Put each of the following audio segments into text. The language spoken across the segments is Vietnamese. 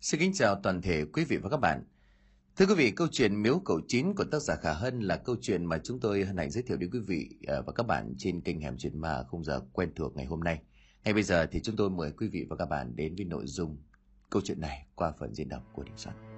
Xin kính chào toàn thể quý vị và các bạn. Thưa quý vị, câu chuyện Miếu Cầu Chín của tác giả Khả Hân là câu chuyện mà chúng tôi hân hạnh giới thiệu đến quý vị à, và các bạn trên kênh Hẻm Chuyện Ma không giờ quen thuộc ngày hôm nay. Ngay bây giờ thì chúng tôi mời quý vị và các bạn đến với nội dung câu chuyện này qua phần diễn đọc của Đình Soạn.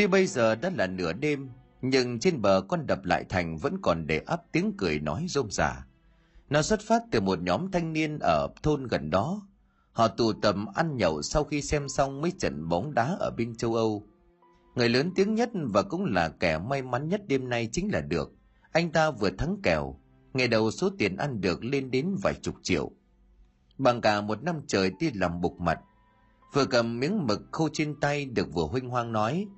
Tuy bây giờ đã là nửa đêm, nhưng trên bờ con đập lại thành vẫn còn để ấp tiếng cười nói rôm rả. Nó xuất phát từ một nhóm thanh niên ở thôn gần đó. Họ tụ tập ăn nhậu sau khi xem xong mấy trận bóng đá ở bên châu Âu. Người lớn tiếng nhất và cũng là kẻ may mắn nhất đêm nay chính là được. Anh ta vừa thắng kèo, ngày đầu số tiền ăn được lên đến vài chục triệu. Bằng cả một năm trời đi làm bục mặt, vừa cầm miếng mực khô trên tay được vừa huynh hoang nói –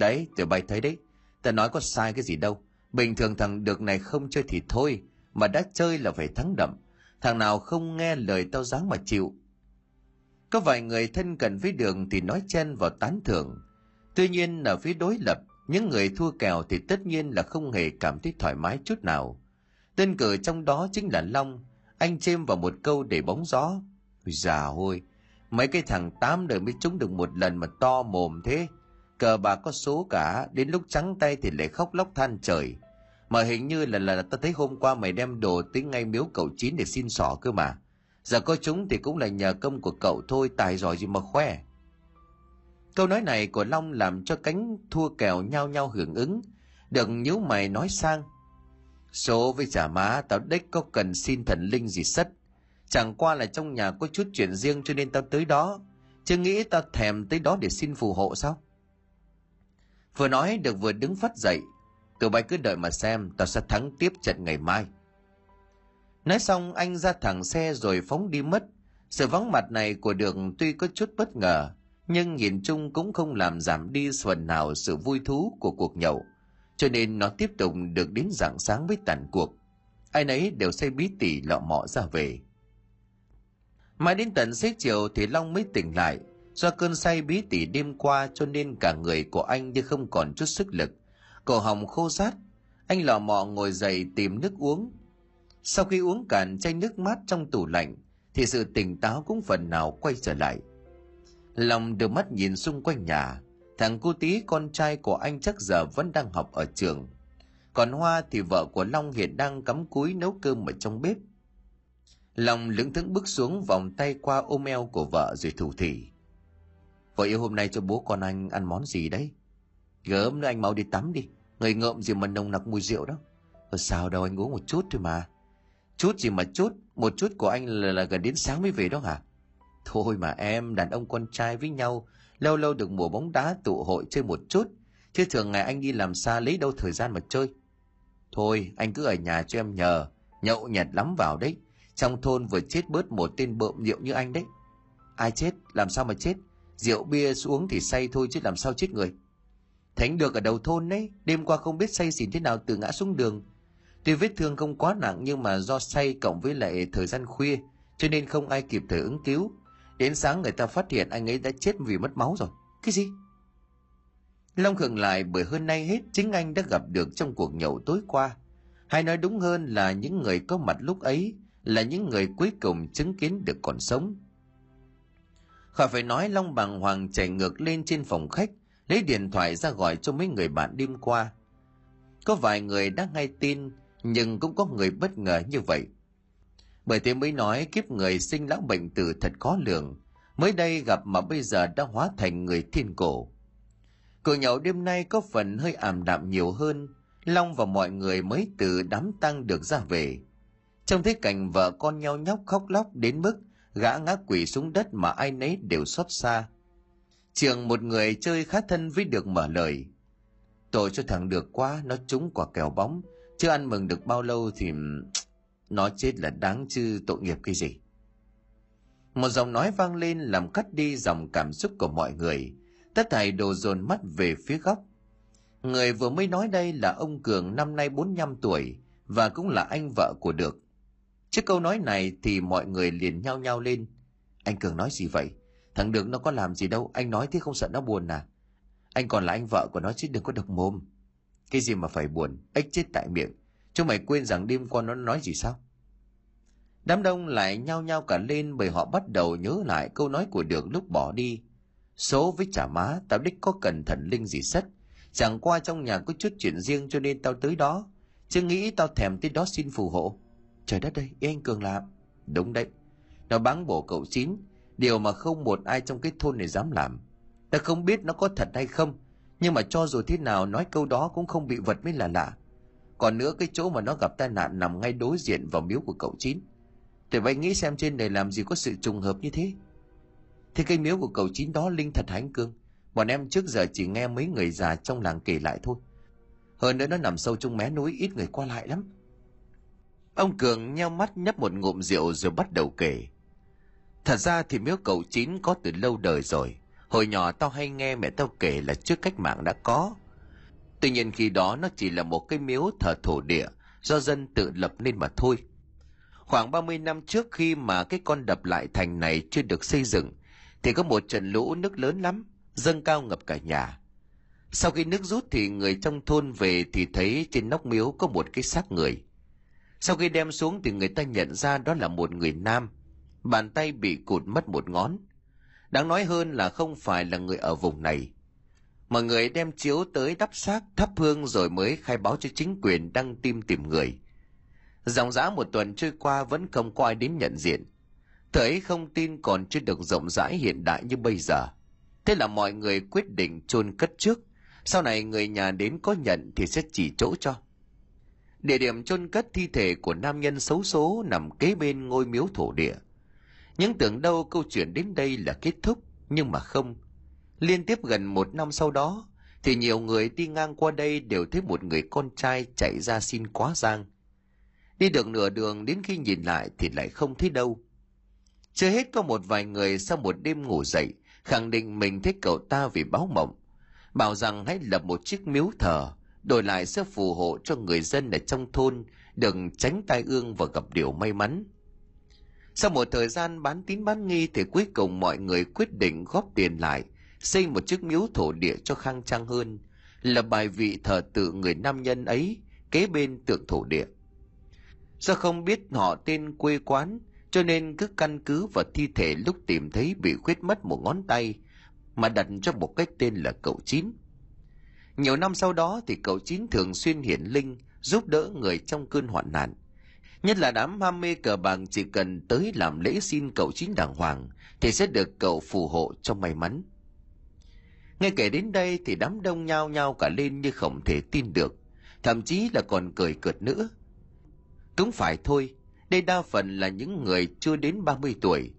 Đấy, tụi bay thấy đấy. Ta nói có sai cái gì đâu. Bình thường thằng được này không chơi thì thôi. Mà đã chơi là phải thắng đậm. Thằng nào không nghe lời tao dáng mà chịu. Có vài người thân cận với đường thì nói chen vào tán thưởng. Tuy nhiên ở phía đối lập, những người thua kèo thì tất nhiên là không hề cảm thấy thoải mái chút nào. Tên cử trong đó chính là Long. Anh chêm vào một câu để bóng gió. Già hôi, mấy cái thằng tám đời mới trúng được một lần mà to mồm thế cờ bà có số cả, đến lúc trắng tay thì lại khóc lóc than trời. Mà hình như là là ta thấy hôm qua mày đem đồ tới ngay miếu cậu chín để xin xỏ cơ mà. Giờ có chúng thì cũng là nhờ công của cậu thôi, tài giỏi gì mà khoe. Câu nói này của long làm cho cánh thua kèo nhau nhau hưởng ứng. Đừng nhíu mày nói sang, số với giả má, tao đếch có cần xin thần linh gì sất? Chẳng qua là trong nhà có chút chuyện riêng cho nên tao tới đó. Chứ nghĩ tao thèm tới đó để xin phù hộ sao? Vừa nói được vừa đứng phát dậy. Tụi bay cứ đợi mà xem, tao sẽ thắng tiếp trận ngày mai. Nói xong anh ra thẳng xe rồi phóng đi mất. Sự vắng mặt này của đường tuy có chút bất ngờ, nhưng nhìn chung cũng không làm giảm đi phần nào sự vui thú của cuộc nhậu. Cho nên nó tiếp tục được đến rạng sáng với tàn cuộc. Ai nấy đều say bí tỉ lọ mọ ra về. Mãi đến tận xế chiều thì Long mới tỉnh lại, Do cơn say bí tỉ đêm qua cho nên cả người của anh như không còn chút sức lực. Cổ họng khô rát, anh lò mò ngồi dậy tìm nước uống. Sau khi uống cạn chai nước mát trong tủ lạnh, thì sự tỉnh táo cũng phần nào quay trở lại. Lòng đưa mắt nhìn xung quanh nhà, thằng cô tí con trai của anh chắc giờ vẫn đang học ở trường. Còn Hoa thì vợ của Long hiện đang cắm cúi nấu cơm ở trong bếp. Long lững thững bước xuống vòng tay qua ôm eo của vợ rồi thủ thỉ. Vợ yêu hôm nay cho bố con anh ăn món gì đấy? Gớm nữa anh mau đi tắm đi. Người ngợm gì mà nồng nặc mùi rượu đó. Ở sao đâu anh uống một chút thôi mà. Chút gì mà chút, một chút của anh là, là gần đến sáng mới về đó hả? Thôi mà em, đàn ông con trai với nhau, lâu lâu được mùa bóng đá tụ hội chơi một chút, chứ thường ngày anh đi làm xa lấy đâu thời gian mà chơi. Thôi, anh cứ ở nhà cho em nhờ, nhậu nhẹt lắm vào đấy. Trong thôn vừa chết bớt một tên bợm rượu như anh đấy. Ai chết, làm sao mà chết? Rượu bia xuống thì say thôi chứ làm sao chết người. Thánh được ở đầu thôn đấy, đêm qua không biết say xỉn thế nào tự ngã xuống đường. Tuy vết thương không quá nặng nhưng mà do say cộng với lại thời gian khuya, cho nên không ai kịp thời ứng cứu. Đến sáng người ta phát hiện anh ấy đã chết vì mất máu rồi. Cái gì? Long khựng lại bởi hơn nay hết chính anh đã gặp được trong cuộc nhậu tối qua. Hay nói đúng hơn là những người có mặt lúc ấy là những người cuối cùng chứng kiến được còn sống. Khỏi phải nói Long bàng hoàng chạy ngược lên trên phòng khách, lấy điện thoại ra gọi cho mấy người bạn đêm qua. Có vài người đã ngay tin, nhưng cũng có người bất ngờ như vậy. Bởi thế mới nói kiếp người sinh lão bệnh tử thật khó lường, mới đây gặp mà bây giờ đã hóa thành người thiên cổ. Cửa nhậu đêm nay có phần hơi ảm đạm nhiều hơn, Long và mọi người mới từ đám tang được ra về. Trong thấy cảnh vợ con nhau nhóc khóc lóc đến mức gã ngã quỷ xuống đất mà ai nấy đều xót xa. Trường một người chơi khá thân với được mở lời. Tội cho thằng được quá, nó trúng quả kèo bóng. Chưa ăn mừng được bao lâu thì nó chết là đáng chứ tội nghiệp cái gì. Một giọng nói vang lên làm cắt đi dòng cảm xúc của mọi người. Tất thảy đồ dồn mắt về phía góc. Người vừa mới nói đây là ông cường, năm nay 45 tuổi, và cũng là anh vợ của được. Trước câu nói này thì mọi người liền nhao nhao lên. Anh Cường nói gì vậy? Thằng Đường nó có làm gì đâu, anh nói thế không sợ nó buồn à? Anh còn là anh vợ của nó chứ đừng có độc mồm. Cái gì mà phải buồn, ếch chết tại miệng. Chúng mày quên rằng đêm qua nó nói gì sao? Đám đông lại nhao nhao cả lên bởi họ bắt đầu nhớ lại câu nói của Đường lúc bỏ đi. Số với trả má, tao đích có cần thần linh gì sất. Chẳng qua trong nhà có chút chuyện riêng cho nên tao tới đó. Chứ nghĩ tao thèm tới đó xin phù hộ. Trời đất ơi, ý anh Cường làm. Đúng đấy. Nó báng bổ cậu chín, điều mà không một ai trong cái thôn này dám làm. Ta không biết nó có thật hay không, nhưng mà cho dù thế nào nói câu đó cũng không bị vật mới là lạ. Còn nữa cái chỗ mà nó gặp tai nạn nằm ngay đối diện vào miếu của cậu chín. Thì vậy nghĩ xem trên này làm gì có sự trùng hợp như thế. Thế cây miếu của cậu chín đó linh thật hánh Cương? Bọn em trước giờ chỉ nghe mấy người già trong làng kể lại thôi. Hơn nữa nó nằm sâu trong mé núi ít người qua lại lắm. Ông Cường nheo mắt nhấp một ngụm rượu rồi bắt đầu kể. Thật ra thì miếu cậu chín có từ lâu đời rồi. Hồi nhỏ tao hay nghe mẹ tao kể là trước cách mạng đã có. Tuy nhiên khi đó nó chỉ là một cái miếu thờ thổ địa do dân tự lập nên mà thôi. Khoảng 30 năm trước khi mà cái con đập lại thành này chưa được xây dựng thì có một trận lũ nước lớn lắm, dâng cao ngập cả nhà. Sau khi nước rút thì người trong thôn về thì thấy trên nóc miếu có một cái xác người. Sau khi đem xuống thì người ta nhận ra đó là một người nam, bàn tay bị cụt mất một ngón. Đáng nói hơn là không phải là người ở vùng này. Mọi người đem chiếu tới đắp xác thắp hương rồi mới khai báo cho chính quyền đăng tim tìm người. Dòng dã một tuần trôi qua vẫn không có ai đến nhận diện. Thời ấy không tin còn chưa được rộng rãi hiện đại như bây giờ. Thế là mọi người quyết định chôn cất trước. Sau này người nhà đến có nhận thì sẽ chỉ chỗ cho. Địa điểm chôn cất thi thể của nam nhân xấu số nằm kế bên ngôi miếu thổ địa. Những tưởng đâu câu chuyện đến đây là kết thúc, nhưng mà không. Liên tiếp gần một năm sau đó, thì nhiều người đi ngang qua đây đều thấy một người con trai chạy ra xin quá giang. Đi được nửa đường đến khi nhìn lại thì lại không thấy đâu. Chưa hết có một vài người sau một đêm ngủ dậy, khẳng định mình thích cậu ta vì báo mộng. Bảo rằng hãy lập một chiếc miếu thờ, đổi lại sẽ phù hộ cho người dân ở trong thôn đừng tránh tai ương và gặp điều may mắn. Sau một thời gian bán tín bán nghi thì cuối cùng mọi người quyết định góp tiền lại, xây một chiếc miếu thổ địa cho khang trang hơn, là bài vị thờ tự người nam nhân ấy kế bên tượng thổ địa. Do không biết họ tên quê quán, cho nên cứ căn cứ vào thi thể lúc tìm thấy bị khuyết mất một ngón tay, mà đặt cho một cái tên là cậu Chín. Nhiều năm sau đó thì cậu Chín thường xuyên hiển linh, giúp đỡ người trong cơn hoạn nạn. Nhất là đám ham mê cờ bạc chỉ cần tới làm lễ xin cậu Chín đàng hoàng thì sẽ được cậu phù hộ cho may mắn. Ngay kể đến đây thì đám đông nhao nhao cả lên như không thể tin được, thậm chí là còn cười cợt nữa. Cũng phải thôi, đây đa phần là những người chưa đến 30 tuổi,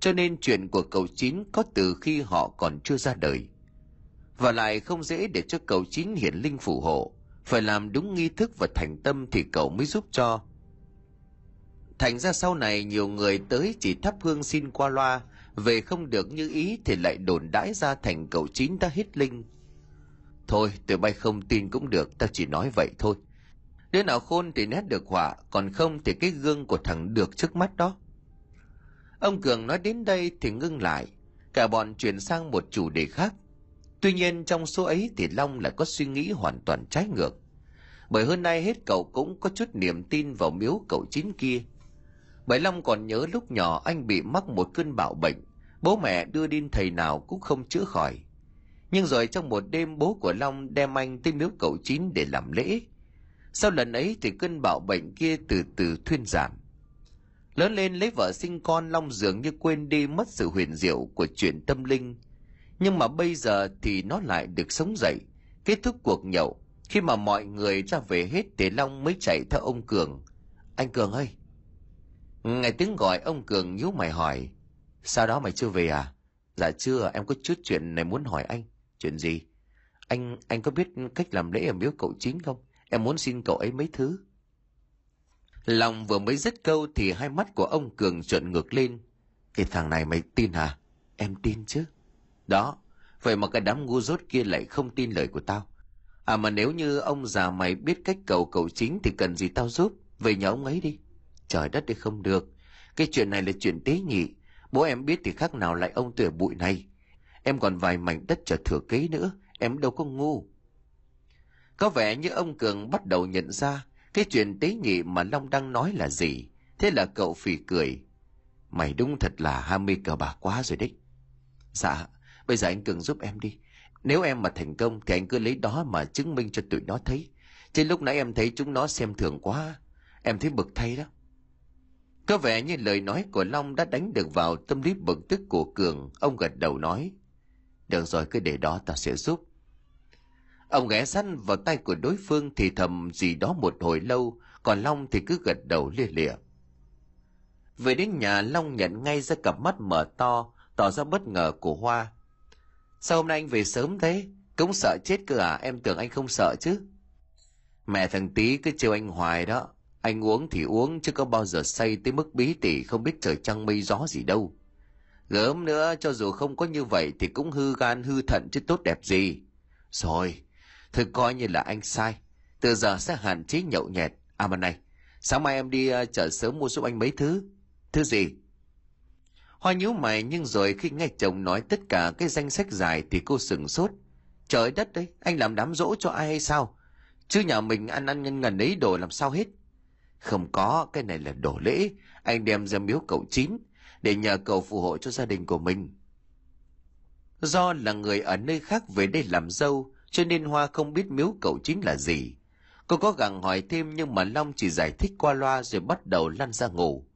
cho nên chuyện của cậu Chín có từ khi họ còn chưa ra đời. Và lại không dễ để cho cậu Chín hiển linh phù hộ, phải làm đúng nghi thức và thành tâm thì cậu mới giúp cho. Thành ra sau này nhiều người tới chỉ thắp hương xin qua loa, về không được như ý thì lại đồn đãi ra thành cậu Chín đã hết linh. Thôi, tụi bay không tin cũng được, tao chỉ nói vậy thôi. Đứa nào khôn thì nét được họa, còn không thì cái gương của thằng được trước mắt đó. Ông Cường nói đến đây thì ngưng lại, cả bọn chuyển sang một chủ đề khác. Tuy nhiên trong số ấy thì Long lại có suy nghĩ hoàn toàn trái ngược. Bởi hôm nay hết cậu cũng có chút niềm tin vào miếu cậu chín kia. Bởi Long còn nhớ lúc nhỏ anh bị mắc một cơn bạo bệnh, bố mẹ đưa đi thầy nào cũng không chữa khỏi. Nhưng rồi trong một đêm bố của Long đem anh tới miếu cậu chín để làm lễ. Sau lần ấy thì cơn bạo bệnh kia từ từ thuyên giảm. Lớn lên lấy vợ sinh con Long dường như quên đi mất sự huyền diệu của chuyện tâm linh. Nhưng mà bây giờ thì nó lại được sống dậy, kết thúc cuộc nhậu. Khi mà mọi người ra về hết thì Long mới chạy theo ông Cường. Anh Cường ơi! Nghe tiếng gọi ông Cường nhíu mày hỏi. Sao đó mày chưa về à? Dạ chưa, em có chút chuyện này muốn hỏi anh. Chuyện gì? Anh anh có biết cách làm lễ ở miếu cậu chính không? Em muốn xin cậu ấy mấy thứ. Lòng vừa mới dứt câu thì hai mắt của ông Cường trợn ngược lên. Cái thằng này mày tin hả? Em tin chứ. Đó, vậy mà cái đám ngu dốt kia lại không tin lời của tao. À mà nếu như ông già mày biết cách cầu cầu chính thì cần gì tao giúp, về nhà ông ấy đi. Trời đất đi không được, cái chuyện này là chuyện tế nhị, Bố em biết thì khác nào lại ông tuổi bụi này. Em còn vài mảnh đất chờ thừa kế nữa, em đâu có ngu. Có vẻ như ông Cường bắt đầu nhận ra cái chuyện tế nhị mà Long đang nói là gì. Thế là cậu phì cười. Mày đúng thật là ham mê cờ bạc quá rồi đấy. Dạ, bây giờ anh Cường giúp em đi. Nếu em mà thành công thì anh cứ lấy đó mà chứng minh cho tụi nó thấy. Chứ lúc nãy em thấy chúng nó xem thường quá. Em thấy bực thay đó. Có vẻ như lời nói của Long đã đánh được vào tâm lý bực tức của Cường. Ông gật đầu nói. Được rồi, cứ để đó ta sẽ giúp. Ông ghé săn vào tay của đối phương thì thầm gì đó một hồi lâu, còn Long thì cứ gật đầu lia lịa. Về đến nhà Long nhận ngay ra cặp mắt mở to, tỏ ra bất ngờ của Hoa. Sao hôm nay anh về sớm thế? Cũng sợ chết cơ à, em tưởng anh không sợ chứ. Mẹ thằng tí cứ trêu anh hoài đó. Anh uống thì uống chứ có bao giờ say tới mức bí tỉ không biết trời trăng mây gió gì đâu. Gớm nữa cho dù không có như vậy thì cũng hư gan hư thận chứ tốt đẹp gì. Rồi, thôi coi như là anh sai. Từ giờ sẽ hạn chế nhậu nhẹt. À mà này, sáng mai em đi uh, chợ sớm mua giúp anh mấy thứ. Thứ gì? Hoa nhíu mày nhưng rồi khi nghe chồng nói tất cả cái danh sách dài thì cô sừng sốt. Trời đất đấy, anh làm đám dỗ cho ai hay sao? Chứ nhà mình ăn ăn nhân ngần ấy đồ làm sao hết? Không có, cái này là đồ lễ. Anh đem ra miếu cậu chín để nhờ cậu phù hộ cho gia đình của mình. Do là người ở nơi khác về đây làm dâu, cho nên Hoa không biết miếu cậu chín là gì. Cô có gặng hỏi thêm nhưng mà Long chỉ giải thích qua loa rồi bắt đầu lăn ra ngủ.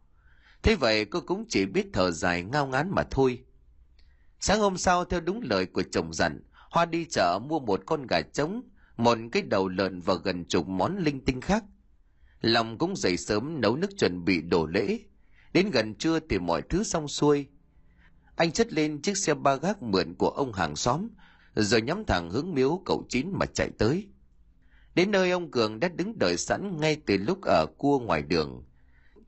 Thế vậy cô cũng chỉ biết thở dài ngao ngán mà thôi. Sáng hôm sau theo đúng lời của chồng dặn, Hoa đi chợ mua một con gà trống, một cái đầu lợn và gần chục món linh tinh khác. Lòng cũng dậy sớm nấu nước chuẩn bị đổ lễ. Đến gần trưa thì mọi thứ xong xuôi. Anh chất lên chiếc xe ba gác mượn của ông hàng xóm, rồi nhắm thẳng hướng miếu cậu chín mà chạy tới. Đến nơi ông Cường đã đứng đợi sẵn ngay từ lúc ở cua ngoài đường.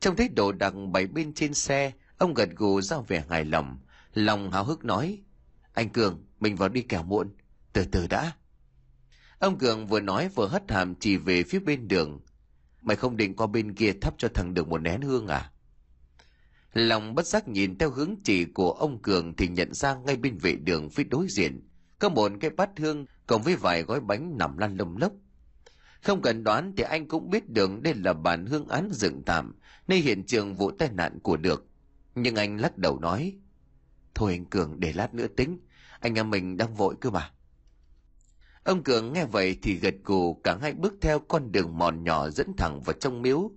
Trông thấy đồ đạc bày bên trên xe, ông gật gù ra vẻ hài lòng. Lòng háo hức nói, anh Cường, mình vào đi kẻo muộn. Từ từ đã. Ông Cường vừa nói vừa hất hàm chỉ về phía bên đường. Mày không định qua bên kia thắp cho thằng được một nén hương à? Lòng bất giác nhìn theo hướng chỉ của ông Cường thì nhận ra ngay bên vệ đường phía đối diện có một cái bát hương cộng với vài gói bánh nằm lăn lông lốc. Không cần đoán thì anh cũng biết đường đây là bàn hương án dựng tạm, nơi hiện trường vụ tai nạn của được. Nhưng anh lắc đầu nói, Thôi anh Cường để lát nữa tính, anh em mình đang vội cơ mà. Ông Cường nghe vậy thì gật gù cả hai bước theo con đường mòn nhỏ dẫn thẳng vào trong miếu.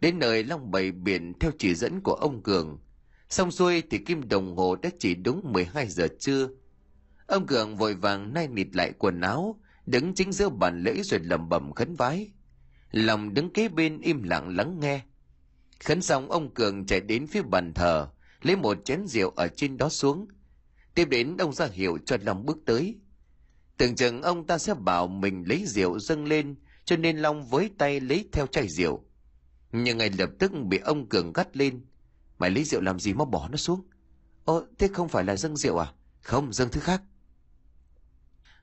Đến nơi long bày biển theo chỉ dẫn của ông Cường. Xong xuôi thì kim đồng hồ đã chỉ đúng 12 giờ trưa. Ông Cường vội vàng nay nịt lại quần áo, đứng chính giữa bàn lễ rồi lẩm bẩm khấn vái. Lòng đứng kế bên im lặng lắng nghe. Khấn xong ông Cường chạy đến phía bàn thờ, lấy một chén rượu ở trên đó xuống. Tiếp đến ông ra hiệu cho Long bước tới. Tưởng chừng ông ta sẽ bảo mình lấy rượu dâng lên, cho nên Long với tay lấy theo chai rượu. Nhưng ngay lập tức bị ông Cường gắt lên. Mày lấy rượu làm gì mà bỏ nó xuống? Ồ, thế không phải là dâng rượu à? Không, dâng thứ khác.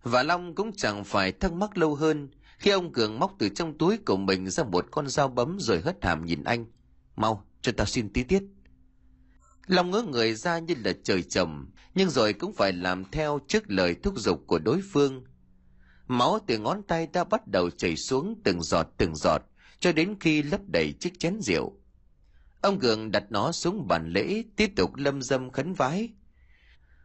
Và Long cũng chẳng phải thắc mắc lâu hơn khi ông Cường móc từ trong túi của mình ra một con dao bấm rồi hất hàm nhìn anh. Mau, cho tao xin tí tiết. Long ngỡ người ra như là trời trầm, nhưng rồi cũng phải làm theo trước lời thúc giục của đối phương. Máu từ ngón tay đã bắt đầu chảy xuống từng giọt từng giọt, cho đến khi lấp đầy chiếc chén rượu. Ông Cường đặt nó xuống bàn lễ, tiếp tục lâm dâm khấn vái.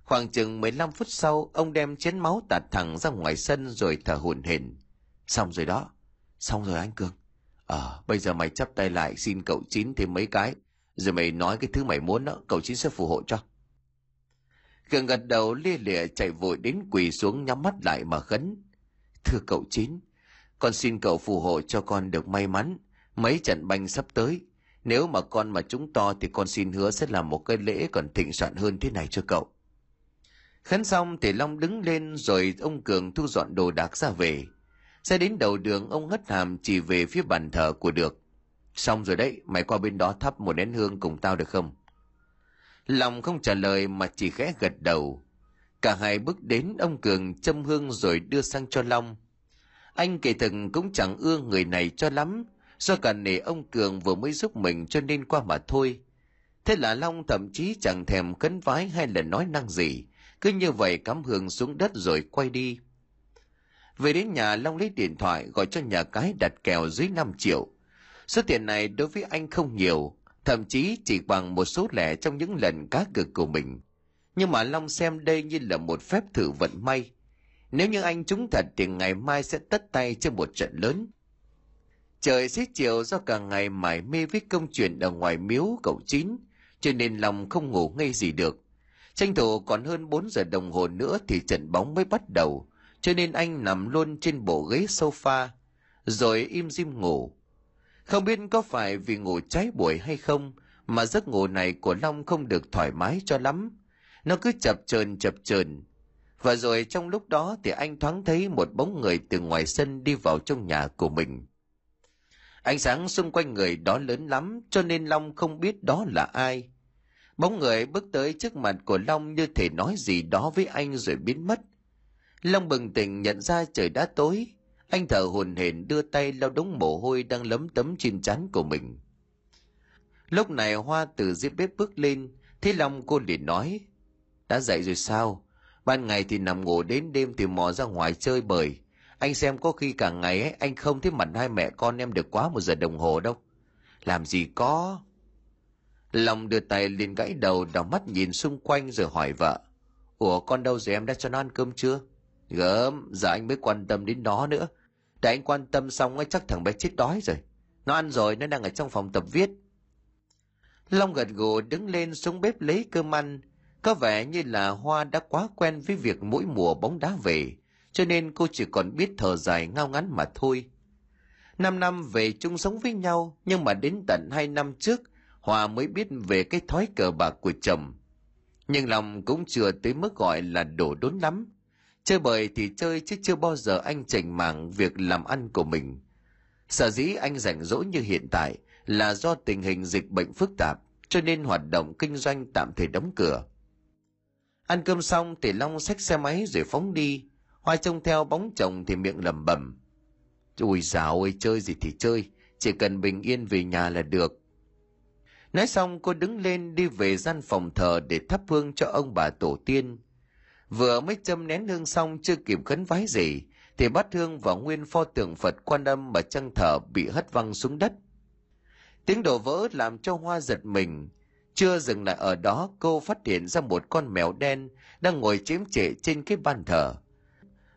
Khoảng chừng 15 phút sau, ông đem chén máu tạt thẳng ra ngoài sân rồi thở hổn hển. Xong rồi đó. Xong rồi anh Cường. Ờ, bây giờ mày chắp tay lại xin cậu Chín thêm mấy cái. Rồi mày nói cái thứ mày muốn đó, cậu Chín sẽ phù hộ cho. Cường gật đầu lia lịa chạy vội đến quỳ xuống nhắm mắt lại mà khấn. Thưa cậu Chín, con xin cậu phù hộ cho con được may mắn. Mấy trận banh sắp tới. Nếu mà con mà chúng to thì con xin hứa sẽ làm một cái lễ còn thịnh soạn hơn thế này cho cậu. Khấn xong thì Long đứng lên rồi ông Cường thu dọn đồ đạc ra về. Xe đến đầu đường ông hất hàm chỉ về phía bàn thờ của được. Xong rồi đấy, mày qua bên đó thắp một nén hương cùng tao được không? Long không trả lời mà chỉ khẽ gật đầu. Cả hai bước đến ông Cường châm hương rồi đưa sang cho Long. Anh kể thực cũng chẳng ưa người này cho lắm, do cả nể ông Cường vừa mới giúp mình cho nên qua mà thôi. Thế là Long thậm chí chẳng thèm cấn vái hay là nói năng gì, cứ như vậy cắm hương xuống đất rồi quay đi. Về đến nhà Long lấy điện thoại gọi cho nhà cái đặt kèo dưới 5 triệu. Số tiền này đối với anh không nhiều, thậm chí chỉ bằng một số lẻ trong những lần cá cược của mình. Nhưng mà Long xem đây như là một phép thử vận may. Nếu như anh trúng thật thì ngày mai sẽ tất tay cho một trận lớn. Trời xế chiều do cả ngày mải mê với công chuyện ở ngoài miếu cậu chín, cho nên lòng không ngủ ngay gì được. Tranh thủ còn hơn 4 giờ đồng hồ nữa thì trận bóng mới bắt đầu, cho nên anh nằm luôn trên bộ ghế sofa, rồi im dim ngủ. Không biết có phải vì ngủ trái buổi hay không, mà giấc ngủ này của Long không được thoải mái cho lắm. Nó cứ chập chờn chập chờn. Và rồi trong lúc đó thì anh thoáng thấy một bóng người từ ngoài sân đi vào trong nhà của mình. Ánh sáng xung quanh người đó lớn lắm cho nên Long không biết đó là ai. Bóng người bước tới trước mặt của Long như thể nói gì đó với anh rồi biến mất. Long bừng tỉnh nhận ra trời đã tối. Anh thở hồn hển đưa tay lau đống mồ hôi đang lấm tấm trên trán của mình. Lúc này Hoa từ dưới bếp bước lên, thấy Long cô liền nói. Đã dậy rồi sao? Ban ngày thì nằm ngủ đến đêm thì mò ra ngoài chơi bời. Anh xem có khi cả ngày ấy, anh không thấy mặt hai mẹ con em được quá một giờ đồng hồ đâu. Làm gì có. Long đưa tay lên gãy đầu đỏ mắt nhìn xung quanh rồi hỏi vợ. Ủa con đâu rồi em đã cho nó ăn cơm chưa? Gớm, giờ anh mới quan tâm đến nó nữa. Để anh quan tâm xong ấy chắc thằng bé chết đói rồi. Nó ăn rồi, nó đang ở trong phòng tập viết. Long gật gù đứng lên xuống bếp lấy cơm ăn. Có vẻ như là Hoa đã quá quen với việc mỗi mùa bóng đá về, cho nên cô chỉ còn biết thở dài ngao ngắn mà thôi. Năm năm về chung sống với nhau, nhưng mà đến tận hai năm trước, Hoa mới biết về cái thói cờ bạc của chồng. Nhưng lòng cũng chưa tới mức gọi là đổ đốn lắm. Chơi bời thì chơi chứ chưa bao giờ anh chảnh mảng việc làm ăn của mình. Sở dĩ anh rảnh rỗi như hiện tại là do tình hình dịch bệnh phức tạp, cho nên hoạt động kinh doanh tạm thời đóng cửa. Ăn cơm xong thì Long xách xe máy rồi phóng đi. Hoa trông theo bóng chồng thì miệng lẩm bẩm. Ui dào ơi chơi gì thì chơi, chỉ cần bình yên về nhà là được. Nói xong cô đứng lên đi về gian phòng thờ để thắp hương cho ông bà tổ tiên. Vừa mới châm nén hương xong chưa kịp khấn vái gì, thì bát hương vào nguyên pho tượng Phật quan âm mà chân thở bị hất văng xuống đất. Tiếng đổ vỡ làm cho Hoa giật mình. Chưa dừng lại ở đó, cô phát hiện ra một con mèo đen đang ngồi chiếm trệ trên cái bàn thờ.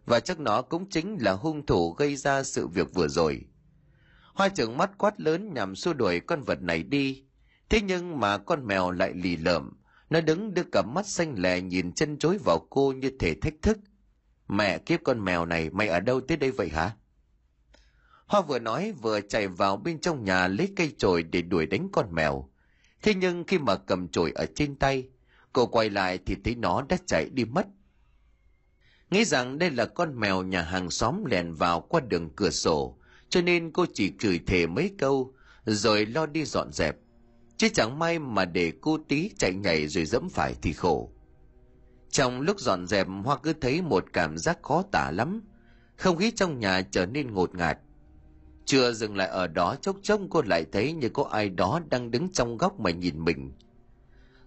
Và chắc nó cũng chính là hung thủ gây ra sự việc vừa rồi. Hoa trưởng mắt quát lớn nhằm xua đuổi con vật này đi. Thế nhưng mà con mèo lại lì lợm, nó đứng đưa cặp mắt xanh lè nhìn chân chối vào cô như thể thách thức. Mẹ kiếp con mèo này, mày ở đâu tới đây vậy hả? Hoa vừa nói vừa chạy vào bên trong nhà lấy cây chổi để đuổi đánh con mèo. Thế nhưng khi mà cầm chổi ở trên tay, cô quay lại thì thấy nó đã chạy đi mất. Nghĩ rằng đây là con mèo nhà hàng xóm lèn vào qua đường cửa sổ, cho nên cô chỉ chửi thề mấy câu, rồi lo đi dọn dẹp. Chứ chẳng may mà để cô tí chạy nhảy rồi dẫm phải thì khổ. Trong lúc dọn dẹp, Hoa cứ thấy một cảm giác khó tả lắm. Không khí trong nhà trở nên ngột ngạt. Chưa dừng lại ở đó, chốc chốc cô lại thấy như có ai đó đang đứng trong góc mà nhìn mình.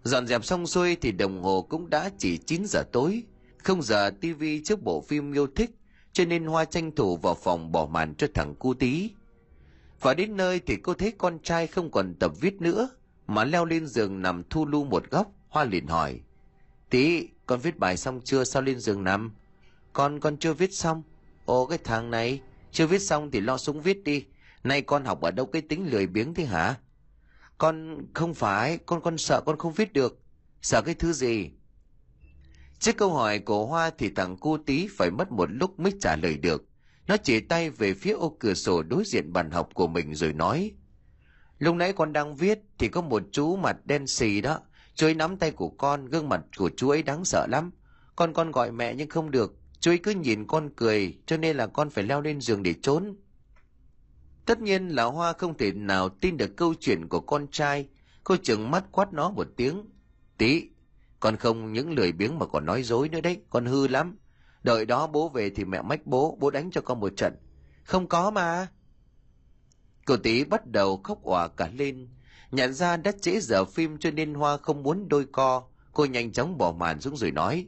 Dọn dẹp xong xuôi thì đồng hồ cũng đã chỉ 9 giờ tối. Không giờ tivi trước bộ phim yêu thích, cho nên Hoa tranh thủ vào phòng bỏ màn cho thằng cu tí. Và đến nơi thì cô thấy con trai không còn tập viết nữa mà leo lên giường nằm thu lu một góc. Hoa liền hỏi. Tí, con viết bài xong chưa sao lên giường nằm? Con con chưa viết xong. Ồ cái thằng này, chưa viết xong thì lo xuống viết đi. Nay con học ở đâu cái tính lười biếng thế hả? Con không phải, con con sợ con không viết được. Sợ cái thứ gì? Trước câu hỏi của Hoa thì thằng cu tí phải mất một lúc mới trả lời được. Nó chỉ tay về phía ô cửa sổ đối diện bàn học của mình rồi nói. Lúc nãy con đang viết thì có một chú mặt đen xì đó. Chú ấy nắm tay của con, gương mặt của chú ấy đáng sợ lắm. Con con gọi mẹ nhưng không được. Chú ấy cứ nhìn con cười cho nên là con phải leo lên giường để trốn. Tất nhiên là Hoa không thể nào tin được câu chuyện của con trai. Cô chừng mắt quát nó một tiếng. Tí, con không những lười biếng mà còn nói dối nữa đấy, con hư lắm. Đợi đó bố về thì mẹ mách bố, bố đánh cho con một trận. Không có mà. Cô tí bắt đầu khóc òa cả lên. Nhận ra đã trễ giờ phim cho nên Hoa không muốn đôi co. Cô nhanh chóng bỏ màn xuống rồi nói.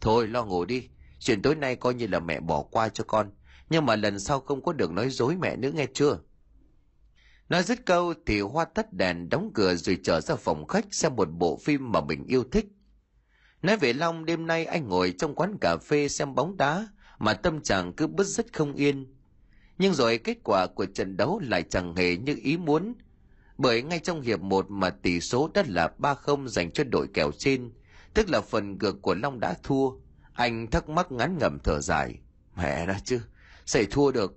Thôi lo ngủ đi. Chuyện tối nay coi như là mẹ bỏ qua cho con. Nhưng mà lần sau không có được nói dối mẹ nữa nghe chưa? Nói dứt câu thì Hoa tắt đèn đóng cửa rồi trở ra phòng khách xem một bộ phim mà mình yêu thích. Nói về Long đêm nay anh ngồi trong quán cà phê xem bóng đá mà tâm trạng cứ bứt rứt không yên. Nhưng rồi kết quả của trận đấu lại chẳng hề như ý muốn. Bởi ngay trong hiệp 1 mà tỷ số đã là 3-0 dành cho đội kèo trên, tức là phần cược của Long đã thua. Anh thắc mắc ngắn ngầm thở dài. Mẹ đó chứ, xảy thua được.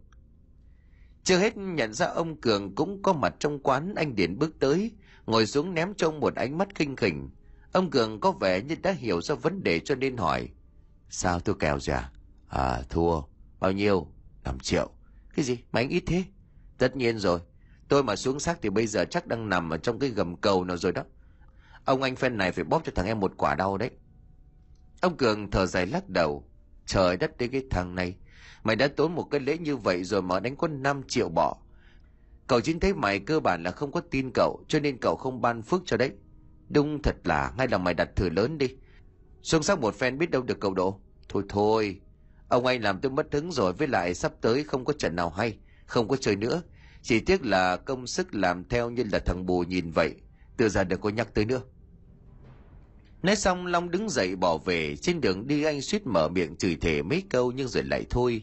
Chưa hết nhận ra ông Cường cũng có mặt trong quán anh Điển bước tới, ngồi xuống ném trông một ánh mắt khinh khỉnh. Ông Cường có vẻ như đã hiểu ra vấn đề cho nên hỏi. Sao thua kèo rồi à? À thua. Bao nhiêu? 5 triệu. Cái gì? Mà anh ít thế? Tất nhiên rồi. Tôi mà xuống xác thì bây giờ chắc đang nằm ở trong cái gầm cầu nào rồi đó. Ông anh phen này phải bóp cho thằng em một quả đau đấy. Ông Cường thở dài lắc đầu. Trời đất đến cái thằng này. Mày đã tốn một cái lễ như vậy rồi mà đánh có 5 triệu bỏ. Cậu chính thấy mày cơ bản là không có tin cậu, cho nên cậu không ban phước cho đấy. Đúng thật là ngay là mày đặt thử lớn đi. Xuống sắc một phen biết đâu được cậu độ. Thôi thôi, ông anh làm tôi mất hứng rồi với lại sắp tới không có trận nào hay, không có chơi nữa. Chỉ tiếc là công sức làm theo như là thằng bù nhìn vậy, từ ra đừng có nhắc tới nữa. Nói xong Long đứng dậy bỏ về, trên đường đi anh suýt mở miệng chửi thề mấy câu nhưng rồi lại thôi.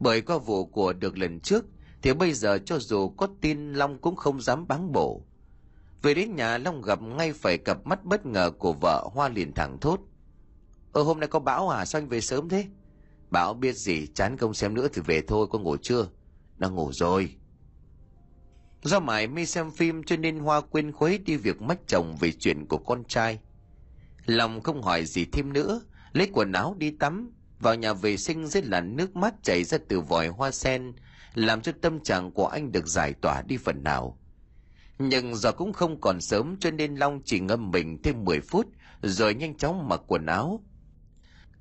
Bởi qua vụ của được lần trước, thì bây giờ cho dù có tin Long cũng không dám báng bổ. Về đến nhà Long gặp ngay phải cặp mắt bất ngờ của vợ Hoa liền thẳng thốt. Ờ hôm nay có bão à sao anh về sớm thế? Bão biết gì chán không xem nữa thì về thôi có ngủ chưa? Đang ngủ rồi. Do mãi mê xem phim cho nên Hoa quên khuấy đi việc mách chồng về chuyện của con trai. Lòng không hỏi gì thêm nữa, lấy quần áo đi tắm, vào nhà vệ sinh dưới làn nước mắt chảy ra từ vòi hoa sen, làm cho tâm trạng của anh được giải tỏa đi phần nào. Nhưng giờ cũng không còn sớm cho nên Long chỉ ngâm mình thêm 10 phút, rồi nhanh chóng mặc quần áo.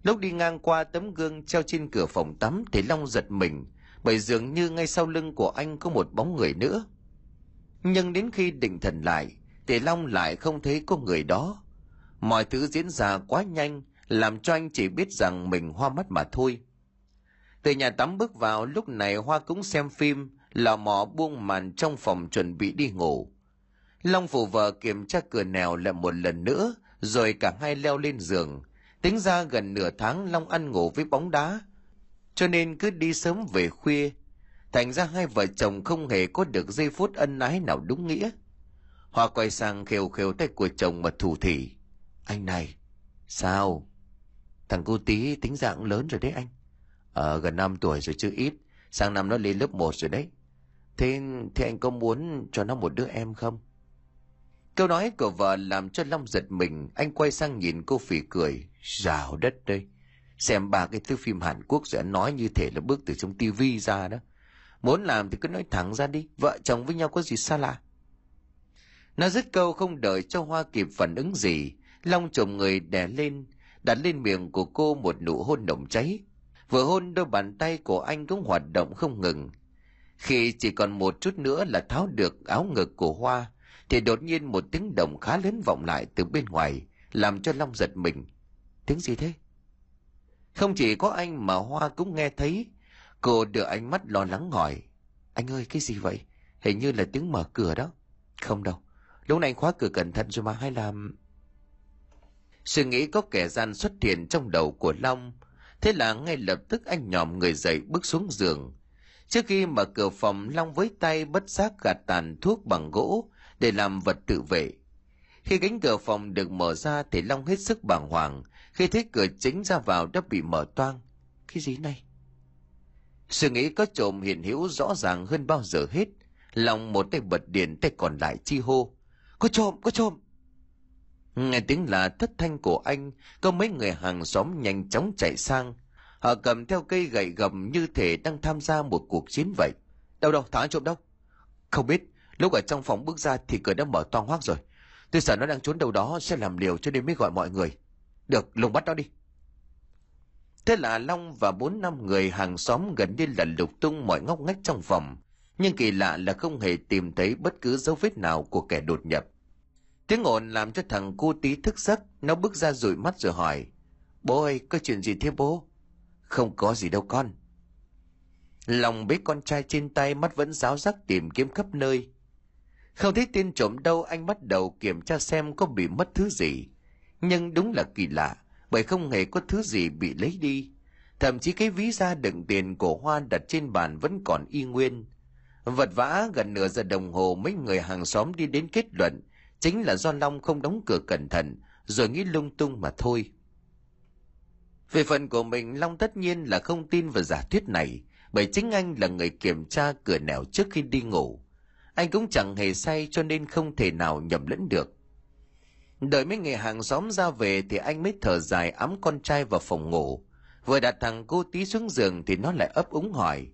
Lúc đi ngang qua tấm gương treo trên cửa phòng tắm thì Long giật mình, bởi dường như ngay sau lưng của anh có một bóng người nữa. Nhưng đến khi định thần lại, thì Long lại không thấy có người đó. Mọi thứ diễn ra quá nhanh, làm cho anh chỉ biết rằng mình hoa mắt mà thôi. Từ nhà tắm bước vào, lúc này Hoa cũng xem phim lò mò buông màn trong phòng chuẩn bị đi ngủ. Long phụ vợ kiểm tra cửa nèo lại một lần nữa, rồi cả hai leo lên giường. Tính ra gần nửa tháng Long ăn ngủ với bóng đá, cho nên cứ đi sớm về khuya. Thành ra hai vợ chồng không hề có được giây phút ân ái nào đúng nghĩa. Hoa quay sang khều khều tay của chồng mà thủ thỉ. Anh này, sao? Thằng cô tí tính dạng lớn rồi đấy anh. Ờ, gần 5 tuổi rồi chứ ít. Sang năm nó lên lớp 1 rồi đấy. Thế, thế anh có muốn cho nó một đứa em không? Câu nói của vợ làm cho Long giật mình, anh quay sang nhìn cô phỉ cười. Rào đất đây. Xem ba cái thứ phim Hàn Quốc sẽ nói như thể là bước từ trong tivi ra đó. Muốn làm thì cứ nói thẳng ra đi, vợ chồng với nhau có gì xa lạ. Nó dứt câu không đợi cho Hoa kịp phản ứng gì, Long chồng người đè lên, đặt lên miệng của cô một nụ hôn động cháy. Vừa hôn đôi bàn tay của anh cũng hoạt động không ngừng, khi chỉ còn một chút nữa là tháo được áo ngực của Hoa, thì đột nhiên một tiếng động khá lớn vọng lại từ bên ngoài, làm cho Long giật mình. Tiếng gì thế? Không chỉ có anh mà Hoa cũng nghe thấy. Cô đưa ánh mắt lo lắng hỏi. Anh ơi, cái gì vậy? Hình như là tiếng mở cửa đó. Không đâu. Lúc này anh khóa cửa cẩn thận rồi mà hay làm? Suy nghĩ có kẻ gian xuất hiện trong đầu của Long. Thế là ngay lập tức anh nhòm người dậy bước xuống giường Trước khi mở cửa phòng, Long với tay bất giác gạt tàn thuốc bằng gỗ để làm vật tự vệ. Khi cánh cửa phòng được mở ra thì Long hết sức bàng hoàng khi thấy cửa chính ra vào đã bị mở toang. Cái gì này? Suy nghĩ có trộm hiện hữu rõ ràng hơn bao giờ hết. Long một tay bật điện tay còn lại chi hô. Có trộm, có trộm. Nghe tiếng là thất thanh của anh, có mấy người hàng xóm nhanh chóng chạy sang, Họ cầm theo cây gậy gầm như thể đang tham gia một cuộc chiến vậy. Đâu đâu, thằng trộm đâu? Không biết, lúc ở trong phòng bước ra thì cửa đã mở toang hoác rồi. Tôi sợ nó đang trốn đâu đó sẽ làm liều cho nên mới gọi mọi người. Được, lùng bắt nó đi. Thế là Long và bốn năm người hàng xóm gần như là lục tung mọi ngóc ngách trong phòng. nhưng kỳ lạ là không hề tìm thấy bất cứ dấu vết nào của kẻ đột nhập. Tiếng ồn làm cho thằng cô tí thức giấc, nó bước ra rủi mắt rồi hỏi. Bố ơi, có chuyện gì thế bố? Không có gì đâu con. Lòng bế con trai trên tay mắt vẫn giáo giác tìm kiếm khắp nơi. Không thấy tên trộm đâu anh bắt đầu kiểm tra xem có bị mất thứ gì. Nhưng đúng là kỳ lạ, bởi không hề có thứ gì bị lấy đi. Thậm chí cái ví da đựng tiền của Hoa đặt trên bàn vẫn còn y nguyên. Vật vã gần nửa giờ đồng hồ mấy người hàng xóm đi đến kết luận chính là do Long không đóng cửa cẩn thận rồi nghĩ lung tung mà thôi. Về phần của mình, Long tất nhiên là không tin vào giả thuyết này, bởi chính anh là người kiểm tra cửa nẻo trước khi đi ngủ. Anh cũng chẳng hề say cho nên không thể nào nhầm lẫn được. Đợi mấy người hàng xóm ra về thì anh mới thở dài ấm con trai vào phòng ngủ. Vừa đặt thằng cô tí xuống giường thì nó lại ấp úng hỏi.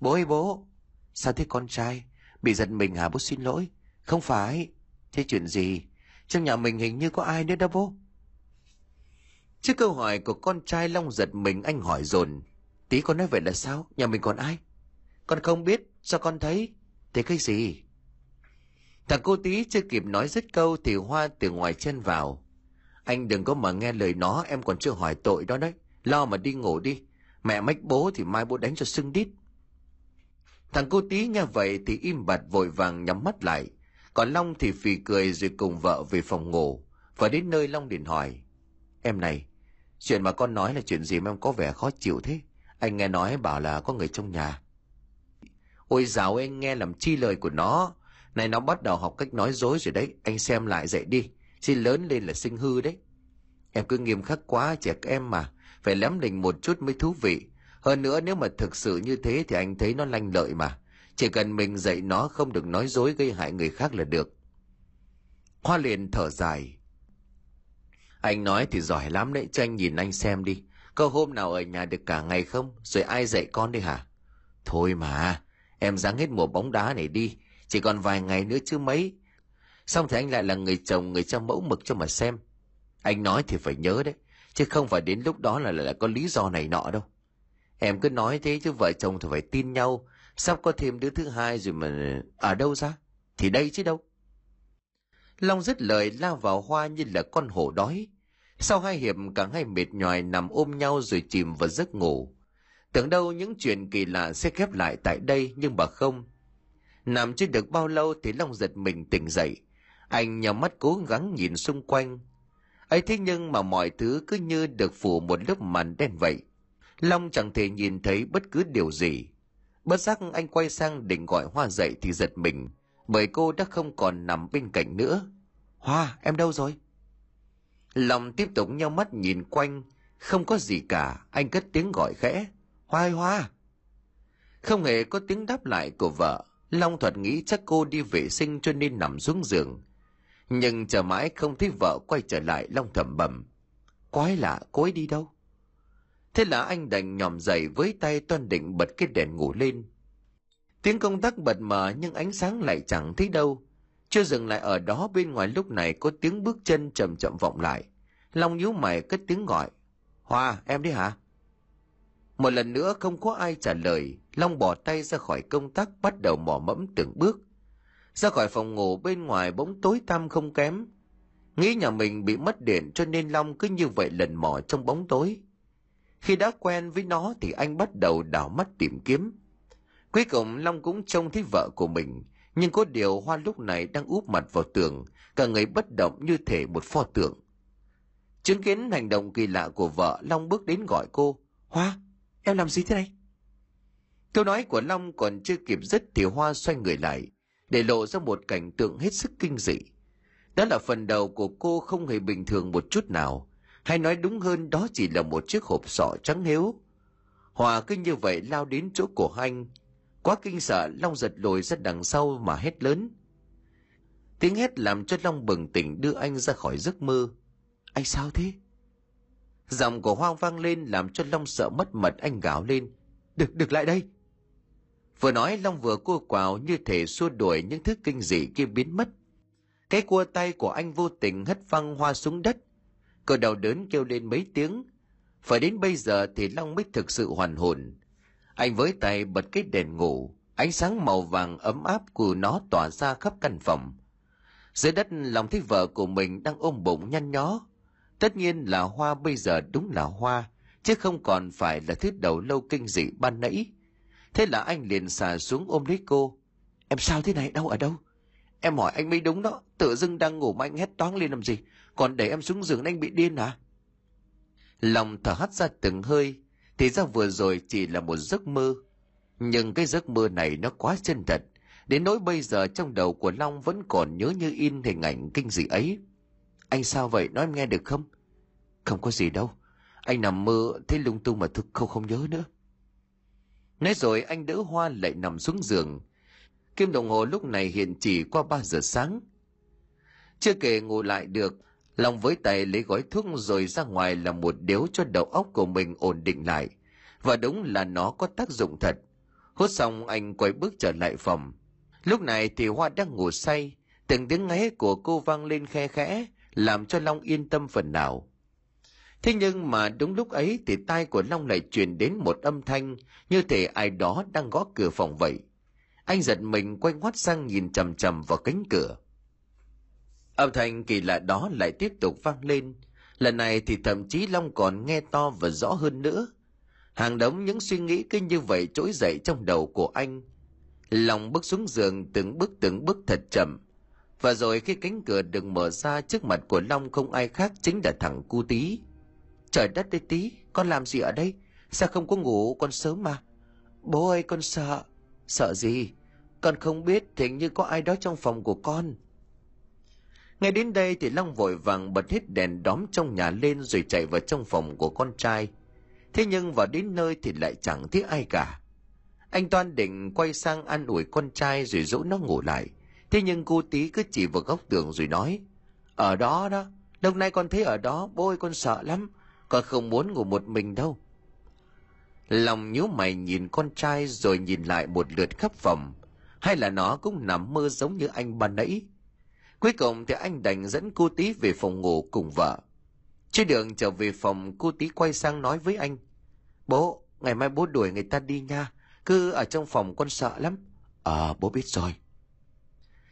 Bố ơi bố, sao thế con trai? Bị giật mình hả bố xin lỗi? Không phải. Thế chuyện gì? Trong nhà mình hình như có ai nữa đó bố. Trước câu hỏi của con trai Long giật mình anh hỏi dồn Tí con nói vậy là sao? Nhà mình còn ai? Con không biết, sao con thấy? Thế cái gì? Thằng cô tí chưa kịp nói dứt câu thì Hoa từ ngoài chân vào. Anh đừng có mà nghe lời nó, em còn chưa hỏi tội đó đấy. Lo mà đi ngủ đi. Mẹ mách bố thì mai bố đánh cho sưng đít. Thằng cô tí nghe vậy thì im bặt vội vàng nhắm mắt lại. Còn Long thì phì cười rồi cùng vợ về phòng ngủ. Và đến nơi Long liền hỏi. Em này, chuyện mà con nói là chuyện gì mà em có vẻ khó chịu thế? Anh nghe nói bảo là có người trong nhà. Ôi dào, anh nghe làm chi lời của nó. Này nó bắt đầu học cách nói dối rồi đấy. Anh xem lại dạy đi. Xin lớn lên là sinh hư đấy. Em cứ nghiêm khắc quá trẻ em mà. Phải lắm lình một chút mới thú vị. Hơn nữa nếu mà thực sự như thế thì anh thấy nó lanh lợi mà. Chỉ cần mình dạy nó không được nói dối gây hại người khác là được. Hoa liền thở dài. Anh nói thì giỏi lắm đấy, cho anh nhìn anh xem đi. Có hôm nào ở nhà được cả ngày không? Rồi ai dạy con đi hả? Thôi mà, em dáng hết mùa bóng đá này đi. Chỉ còn vài ngày nữa chứ mấy. Xong thì anh lại là người chồng, người cha mẫu mực cho mà xem. Anh nói thì phải nhớ đấy. Chứ không phải đến lúc đó là lại có lý do này nọ đâu. Em cứ nói thế chứ vợ chồng thì phải tin nhau. Sắp có thêm đứa thứ hai rồi mà ở đâu ra? Thì đây chứ đâu. Long dứt lời lao vào hoa như là con hổ đói. Sau hai hiệp cả hai mệt nhòi nằm ôm nhau rồi chìm vào giấc ngủ. Tưởng đâu những chuyện kỳ lạ sẽ khép lại tại đây nhưng bà không. Nằm chưa được bao lâu thì Long giật mình tỉnh dậy. Anh nhắm mắt cố gắng nhìn xung quanh. ấy thế nhưng mà mọi thứ cứ như được phủ một lớp màn đen vậy. Long chẳng thể nhìn thấy bất cứ điều gì. Bất giác anh quay sang định gọi Hoa dậy thì giật mình, bởi cô đã không còn nằm bên cạnh nữa. Hoa, em đâu rồi? Long tiếp tục nhau mắt nhìn quanh, không có gì cả, anh cất tiếng gọi khẽ. Hoa ơi Hoa! Không hề có tiếng đáp lại của vợ, Long thuật nghĩ chắc cô đi vệ sinh cho nên nằm xuống giường. Nhưng chờ mãi không thấy vợ quay trở lại Long thầm bầm. Quái lạ, cô ấy đi đâu? Thế là anh đành nhòm dậy với tay toan định bật cái đèn ngủ lên. Tiếng công tắc bật mờ nhưng ánh sáng lại chẳng thấy đâu. Chưa dừng lại ở đó bên ngoài lúc này có tiếng bước chân chậm chậm vọng lại. Long nhíu mày cất tiếng gọi. Hoa, em đi hả? Một lần nữa không có ai trả lời, Long bỏ tay ra khỏi công tắc bắt đầu mò mẫm từng bước. Ra khỏi phòng ngủ bên ngoài bóng tối tăm không kém. Nghĩ nhà mình bị mất điện cho nên Long cứ như vậy lần mò trong bóng tối. Khi đã quen với nó thì anh bắt đầu đảo mắt tìm kiếm. Cuối cùng Long cũng trông thấy vợ của mình, nhưng có điều Hoa lúc này đang úp mặt vào tường, cả người bất động như thể một pho tượng. Chứng kiến hành động kỳ lạ của vợ, Long bước đến gọi cô. Hoa, em làm gì thế này? Câu nói của Long còn chưa kịp dứt thì Hoa xoay người lại, để lộ ra một cảnh tượng hết sức kinh dị. Đó là phần đầu của cô không hề bình thường một chút nào, hay nói đúng hơn đó chỉ là một chiếc hộp sọ trắng hiếu. Hòa cứ như vậy lao đến chỗ của anh. Quá kinh sợ, Long giật lùi ra đằng sau mà hét lớn. Tiếng hét làm cho Long bừng tỉnh đưa anh ra khỏi giấc mơ. Anh sao thế? Giọng của Hoang vang lên làm cho Long sợ mất mật anh gào lên. Được, được lại đây. Vừa nói Long vừa cua quào như thể xua đuổi những thứ kinh dị kia biến mất. Cái cua tay của anh vô tình hất văng hoa xuống đất Cờ đầu đớn kêu lên mấy tiếng. Phải đến bây giờ thì Long mới thực sự hoàn hồn. Anh với tay bật cái đèn ngủ, ánh sáng màu vàng ấm áp của nó tỏa ra khắp căn phòng. Dưới đất lòng thấy vợ của mình đang ôm bụng nhăn nhó. Tất nhiên là hoa bây giờ đúng là hoa chứ không còn phải là thứ đầu lâu kinh dị ban nãy. Thế là anh liền xà xuống ôm lấy cô. Em sao thế này? Đâu ở đâu? Em hỏi anh mới đúng đó. Tự dưng đang ngủ mà anh hét toáng lên làm gì? Còn để em xuống giường anh bị điên à? Lòng thở hắt ra từng hơi thì ra vừa rồi chỉ là một giấc mơ. Nhưng cái giấc mơ này nó quá chân thật. Đến nỗi bây giờ trong đầu của long vẫn còn nhớ như in hình ảnh kinh dị ấy. Anh sao vậy? Nói em nghe được không? Không có gì đâu. Anh nằm mơ, thấy lung tung mà thực không không nhớ nữa. Nói rồi anh đỡ hoa lại nằm xuống giường. Kim đồng hồ lúc này hiện chỉ qua ba giờ sáng. Chưa kể ngủ lại được Long với tay lấy gói thuốc rồi ra ngoài là một điếu cho đầu óc của mình ổn định lại. Và đúng là nó có tác dụng thật. Hút xong, anh quay bước trở lại phòng. Lúc này thì hoa đang ngủ say. Từng tiếng ngáy của cô vang lên khe khẽ, làm cho long yên tâm phần nào. Thế nhưng mà đúng lúc ấy thì tai của long lại truyền đến một âm thanh như thể ai đó đang gõ cửa phòng vậy. Anh giật mình quay ngoắt sang nhìn chầm chầm vào cánh cửa âm thanh kỳ lạ đó lại tiếp tục vang lên. Lần này thì thậm chí long còn nghe to và rõ hơn nữa. Hàng đống những suy nghĩ cứ như vậy trỗi dậy trong đầu của anh. Long bước xuống giường từng bước từng bước thật chậm. Và rồi khi cánh cửa được mở ra, trước mặt của long không ai khác chính là thằng cu tí. Trời đất đây tí, con làm gì ở đây? Sao không có ngủ con sớm mà? Bố ơi, con sợ. Sợ gì? Con không biết thì như có ai đó trong phòng của con ngay đến đây thì long vội vàng bật hết đèn đóm trong nhà lên rồi chạy vào trong phòng của con trai. Thế nhưng vào đến nơi thì lại chẳng thấy ai cả. Anh toan định quay sang an ủi con trai rồi dỗ nó ngủ lại. Thế nhưng cô tí cứ chỉ vào góc tường rồi nói, ở đó đó lúc nay con thấy ở đó bố ơi con sợ lắm, con không muốn ngủ một mình đâu. Lòng nhíu mày nhìn con trai rồi nhìn lại một lượt khắp phòng. Hay là nó cũng nằm mơ giống như anh ban nãy cuối cùng thì anh đành dẫn cô tí về phòng ngủ cùng vợ. Trên đường trở về phòng cô tí quay sang nói với anh bố ngày mai bố đuổi người ta đi nha cứ ở trong phòng con sợ lắm. Ờ à, bố biết rồi.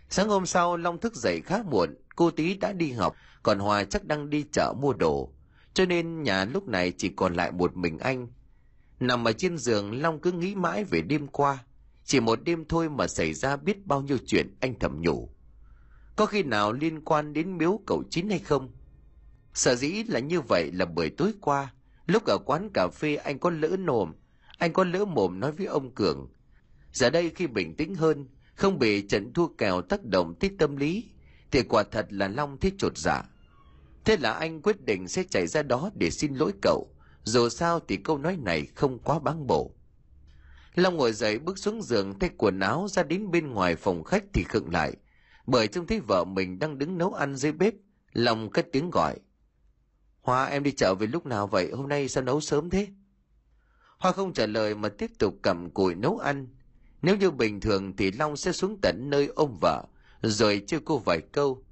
Sáng hôm sau long thức dậy khá muộn cô tí đã đi học còn hòa chắc đang đi chợ mua đồ. Cho nên nhà lúc này chỉ còn lại một mình anh. Nằm ở trên giường long cứ nghĩ mãi về đêm qua. Chỉ một đêm thôi mà xảy ra biết bao nhiêu chuyện anh thầm nhủ có khi nào liên quan đến miếu cậu chín hay không? Sở dĩ là như vậy là bởi tối qua, lúc ở quán cà phê anh có lỡ nồm, anh có lỡ mồm nói với ông cường. Giờ đây khi bình tĩnh hơn, không bị trận thua kèo tác động tới tâm lý, thì quả thật là long thích chột dạ. Thế là anh quyết định sẽ chạy ra đó để xin lỗi cậu, dù sao thì câu nói này không quá báng bổ. Long ngồi dậy bước xuống giường, thay quần áo ra đến bên ngoài phòng khách thì khựng lại bởi trông thấy vợ mình đang đứng nấu ăn dưới bếp long cất tiếng gọi. Hoa, em đi chợ về lúc nào vậy? Hôm nay sao nấu sớm thế? Hoa không trả lời mà tiếp tục cầm cùi nấu ăn. Nếu như bình thường thì long sẽ xuống tận nơi ôm vợ, rồi chơi cô vài câu.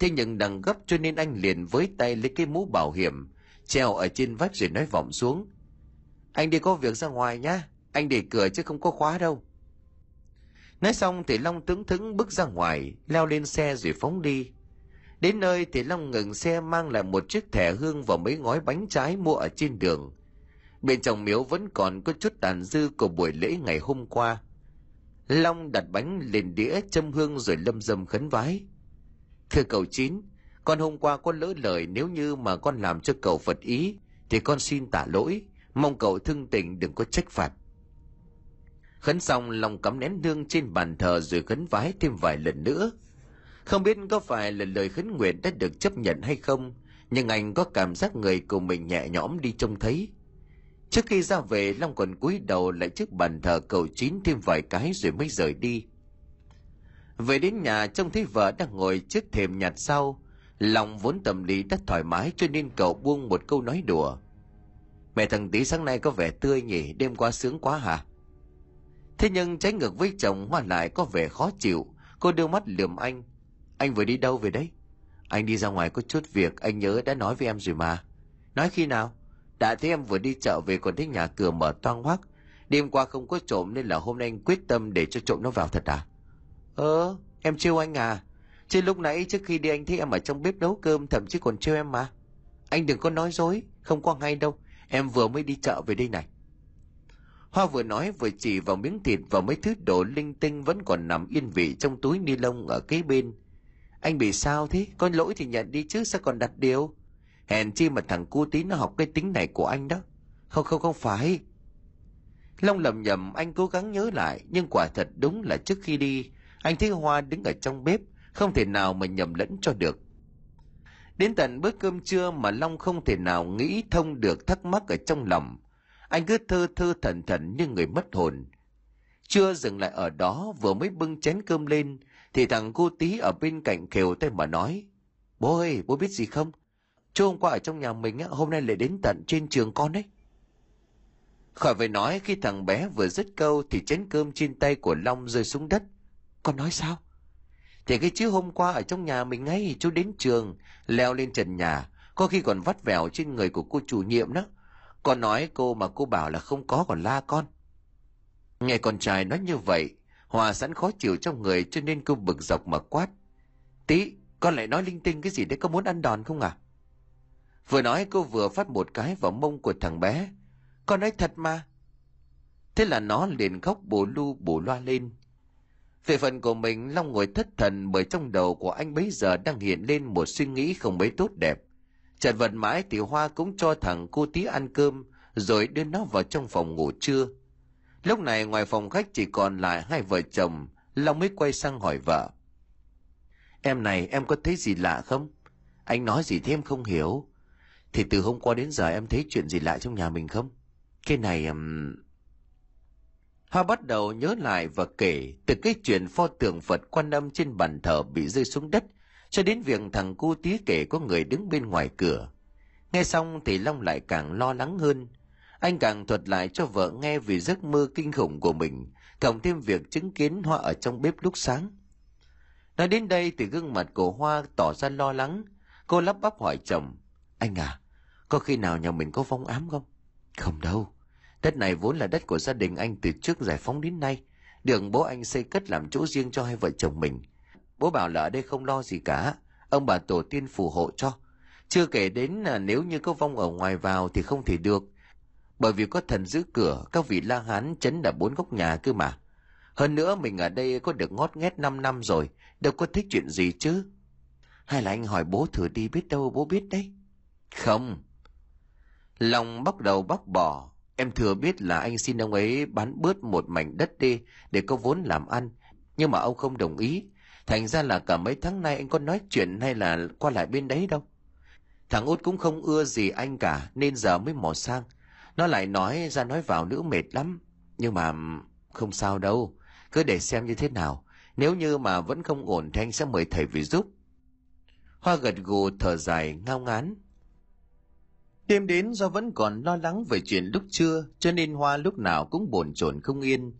Thế nhưng đang gấp cho nên anh liền với tay lấy cái mũ bảo hiểm, treo ở trên vách rồi nói vọng xuống. Anh đi có việc ra ngoài nhá, anh để cửa chứ không có khóa đâu nói xong thì long tướng thứng bước ra ngoài, leo lên xe rồi phóng đi. Đến nơi thì long ngừng xe mang lại một chiếc thẻ hương và mấy gói bánh trái mua ở trên đường. Bên trong miếu vẫn còn có chút tàn dư của buổi lễ ngày hôm qua. Long đặt bánh lên đĩa châm hương rồi lâm dâm khấn vái. Thưa cậu chín, con hôm qua có lỡ lời nếu như mà con làm cho cậu phật ý, thì con xin tả lỗi. Mong cậu thương tình đừng có trách phạt khấn xong lòng cắm nén hương trên bàn thờ rồi khấn vái thêm vài lần nữa. Không biết có phải là lời khấn nguyện đã được chấp nhận hay không, nhưng anh có cảm giác người của mình nhẹ nhõm đi trông thấy. Trước khi ra về, long còn cúi đầu lại trước bàn thờ cầu chín thêm vài cái rồi mới rời đi. Về đến nhà, trông thấy vợ đang ngồi trước thềm nhặt sau, lòng vốn tâm lý đã thoải mái cho nên cậu buông một câu nói đùa. Mẹ thằng tí sáng nay có vẻ tươi nhỉ, đêm qua sướng quá hả? Thế nhưng trái ngược với chồng hoa lại có vẻ khó chịu cô đưa mắt lườm anh anh vừa đi đâu về đấy anh đi ra ngoài có chút việc anh nhớ đã nói với em rồi mà nói khi nào đã thấy em vừa đi chợ về còn thấy nhà cửa mở toang hoác Đêm qua không có trộm nên là hôm nay anh quyết tâm để cho trộm nó vào thật à? Ờ, em trêu anh à? Chứ lúc nãy trước khi đi anh thấy em ở trong bếp nấu cơm thậm chí còn trêu em mà. Anh đừng có nói dối, không có ngay đâu. Em vừa mới đi chợ về đây này. Hoa vừa nói vừa chỉ vào miếng thịt và mấy thứ đồ linh tinh vẫn còn nằm yên vị trong túi ni lông ở kế bên. Anh bị sao thế? Có lỗi thì nhận đi chứ, sao còn đặt điều? Hèn chi mà thằng cu tí nó học cái tính này của anh đó. Không không không phải. Long lầm nhầm, anh cố gắng nhớ lại, nhưng quả thật đúng là trước khi đi, anh thấy Hoa đứng ở trong bếp, không thể nào mà nhầm lẫn cho được. Đến tận bữa cơm trưa mà Long không thể nào nghĩ thông được thắc mắc ở trong lòng. Anh cứ thơ thơ thần thần như người mất hồn. Chưa dừng lại ở đó vừa mới bưng chén cơm lên thì thằng cô tí ở bên cạnh khều tay mà nói Bố ơi, bố biết gì không? Chú hôm qua ở trong nhà mình hôm nay lại đến tận trên trường con đấy. Khỏi phải nói khi thằng bé vừa dứt câu thì chén cơm trên tay của Long rơi xuống đất. Con nói sao? Thì cái chứ hôm qua ở trong nhà mình ngay chú đến trường, leo lên trần nhà, có khi còn vắt vẻo trên người của cô chủ nhiệm đó. Con nói cô mà cô bảo là không có còn la con. Nghe con trai nói như vậy, Hòa sẵn khó chịu trong người cho nên cô bực dọc mà quát. Tí, con lại nói linh tinh cái gì đấy có muốn ăn đòn không à? Vừa nói cô vừa phát một cái vào mông của thằng bé. Con nói thật mà. Thế là nó liền khóc bù lu bù loa lên. Về phần của mình, Long ngồi thất thần bởi trong đầu của anh bấy giờ đang hiện lên một suy nghĩ không mấy tốt đẹp. Chợt vật mãi thì Hoa cũng cho thằng cô tí ăn cơm, rồi đưa nó vào trong phòng ngủ trưa. Lúc này ngoài phòng khách chỉ còn lại hai vợ chồng, Long mới quay sang hỏi vợ. Em này, em có thấy gì lạ không? Anh nói gì thêm không hiểu. Thì từ hôm qua đến giờ em thấy chuyện gì lạ trong nhà mình không? Cái này... Um... Hoa bắt đầu nhớ lại và kể từ cái chuyện pho tượng Phật quan âm trên bàn thờ bị rơi xuống đất cho đến việc thằng cu tía kể có người đứng bên ngoài cửa. Nghe xong thì Long lại càng lo lắng hơn. Anh càng thuật lại cho vợ nghe về giấc mơ kinh khủng của mình, cộng thêm việc chứng kiến Hoa ở trong bếp lúc sáng. Nói đến đây thì gương mặt của Hoa tỏ ra lo lắng. Cô lắp bắp hỏi chồng, anh à, có khi nào nhà mình có vong ám không? Không đâu. Đất này vốn là đất của gia đình anh từ trước giải phóng đến nay. Đường bố anh xây cất làm chỗ riêng cho hai vợ chồng mình. Bố bảo là ở đây không lo gì cả. Ông bà tổ tiên phù hộ cho. Chưa kể đến là nếu như có vong ở ngoài vào thì không thể được. Bởi vì có thần giữ cửa, các vị la hán chấn đã bốn góc nhà cơ mà. Hơn nữa mình ở đây có được ngót nghét 5 năm rồi, đâu có thích chuyện gì chứ. Hay là anh hỏi bố thử đi biết đâu bố biết đấy. Không. Lòng bắt đầu bóc bỏ, Em thừa biết là anh xin ông ấy bán bớt một mảnh đất đi để có vốn làm ăn, nhưng mà ông không đồng ý. Thành ra là cả mấy tháng nay anh có nói chuyện hay là qua lại bên đấy đâu. Thằng út cũng không ưa gì anh cả nên giờ mới mò sang. Nó lại nói ra nói vào nữa mệt lắm. Nhưng mà không sao đâu, cứ để xem như thế nào. Nếu như mà vẫn không ổn thì anh sẽ mời thầy về giúp. Hoa gật gù thở dài ngao ngán. Đêm đến do vẫn còn lo lắng về chuyện lúc trưa, cho nên Hoa lúc nào cũng bồn chồn không yên.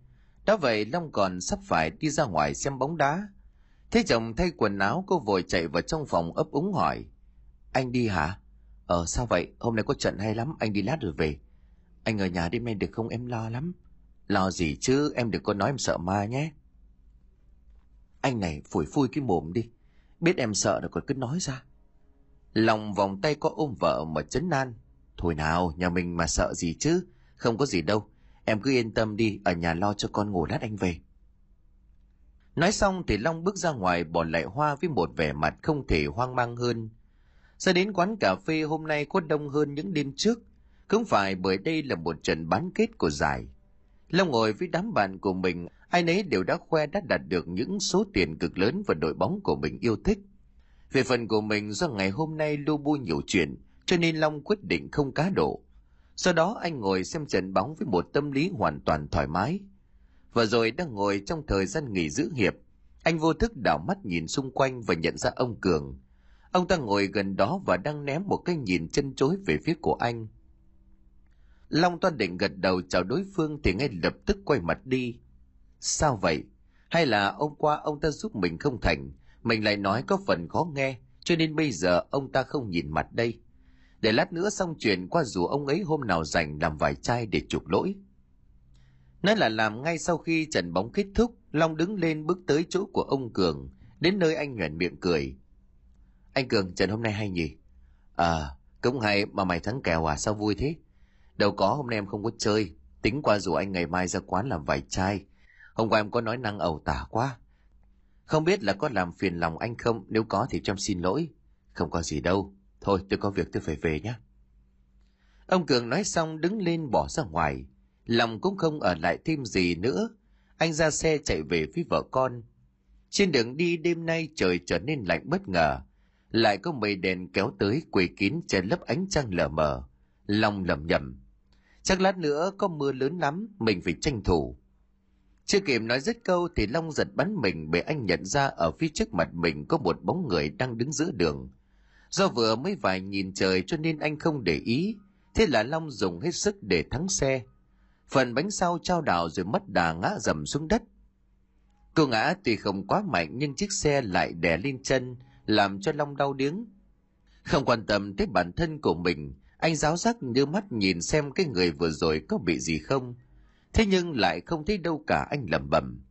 Đã vậy Long còn sắp phải đi ra ngoài xem bóng đá. Thế chồng thay quần áo cô vội chạy vào trong phòng ấp úng hỏi. Anh đi hả? Ờ sao vậy? Hôm nay có trận hay lắm, anh đi lát rồi về. Anh ở nhà đêm nay được không em lo lắm. Lo gì chứ, em đừng có nói em sợ ma nhé. Anh này phủi phui cái mồm đi. Biết em sợ rồi còn cứ nói ra. Lòng vòng tay có ôm vợ mà chấn nan Thôi nào, nhà mình mà sợ gì chứ, không có gì đâu. Em cứ yên tâm đi, ở nhà lo cho con ngủ lát anh về. Nói xong thì Long bước ra ngoài bỏ lại Hoa với một vẻ mặt không thể hoang mang hơn. Ra đến quán cà phê hôm nay có đông hơn những đêm trước. Không phải bởi đây là một trận bán kết của giải. Long ngồi với đám bạn của mình, ai nấy đều đã khoe đã đạt được những số tiền cực lớn và đội bóng của mình yêu thích. Về phần của mình do ngày hôm nay lu bu nhiều chuyện, cho nên Long quyết định không cá độ. Sau đó anh ngồi xem trận bóng với một tâm lý hoàn toàn thoải mái. Và rồi đang ngồi trong thời gian nghỉ giữ hiệp, anh vô thức đảo mắt nhìn xung quanh và nhận ra ông Cường. Ông ta ngồi gần đó và đang ném một cái nhìn chân chối về phía của anh. Long toan định gật đầu chào đối phương thì ngay lập tức quay mặt đi. Sao vậy? Hay là hôm qua ông ta giúp mình không thành, mình lại nói có phần khó nghe, cho nên bây giờ ông ta không nhìn mặt đây. Để lát nữa xong chuyện qua dù ông ấy hôm nào rảnh làm vài chai để chuộc lỗi. Nói là làm ngay sau khi trận bóng kết thúc, Long đứng lên bước tới chỗ của ông Cường, đến nơi anh nhoẻn miệng cười. Anh Cường, trận hôm nay hay nhỉ? À, cũng hay mà mày thắng kèo à, sao vui thế? Đâu có, hôm nay em không có chơi, tính qua rủ anh ngày mai ra quán làm vài chai. Hôm qua em có nói năng ẩu tả quá. Không biết là có làm phiền lòng anh không, nếu có thì cho xin lỗi. Không có gì đâu, thôi tôi có việc tôi phải về nhé. Ông Cường nói xong đứng lên bỏ ra ngoài, lòng cũng không ở lại thêm gì nữa. Anh ra xe chạy về phía vợ con. Trên đường đi đêm nay trời trở nên lạnh bất ngờ, lại có mây đèn kéo tới quỳ kín che lấp ánh trăng lờ mờ. Lòng lầm nhầm. Chắc lát nữa có mưa lớn lắm, mình phải tranh thủ. Chưa kịp nói dứt câu thì Long giật bắn mình bởi anh nhận ra ở phía trước mặt mình có một bóng người đang đứng giữa đường. Do vừa mới vài nhìn trời cho nên anh không để ý, thế là Long dùng hết sức để thắng xe. Phần bánh sau trao đảo rồi mất đà ngã dầm xuống đất. Cô ngã tuy không quá mạnh nhưng chiếc xe lại đè lên chân, làm cho Long đau điếng. Không quan tâm tới bản thân của mình, anh giáo giác đưa mắt nhìn xem cái người vừa rồi có bị gì không. Thế nhưng lại không thấy đâu cả anh lẩm bẩm.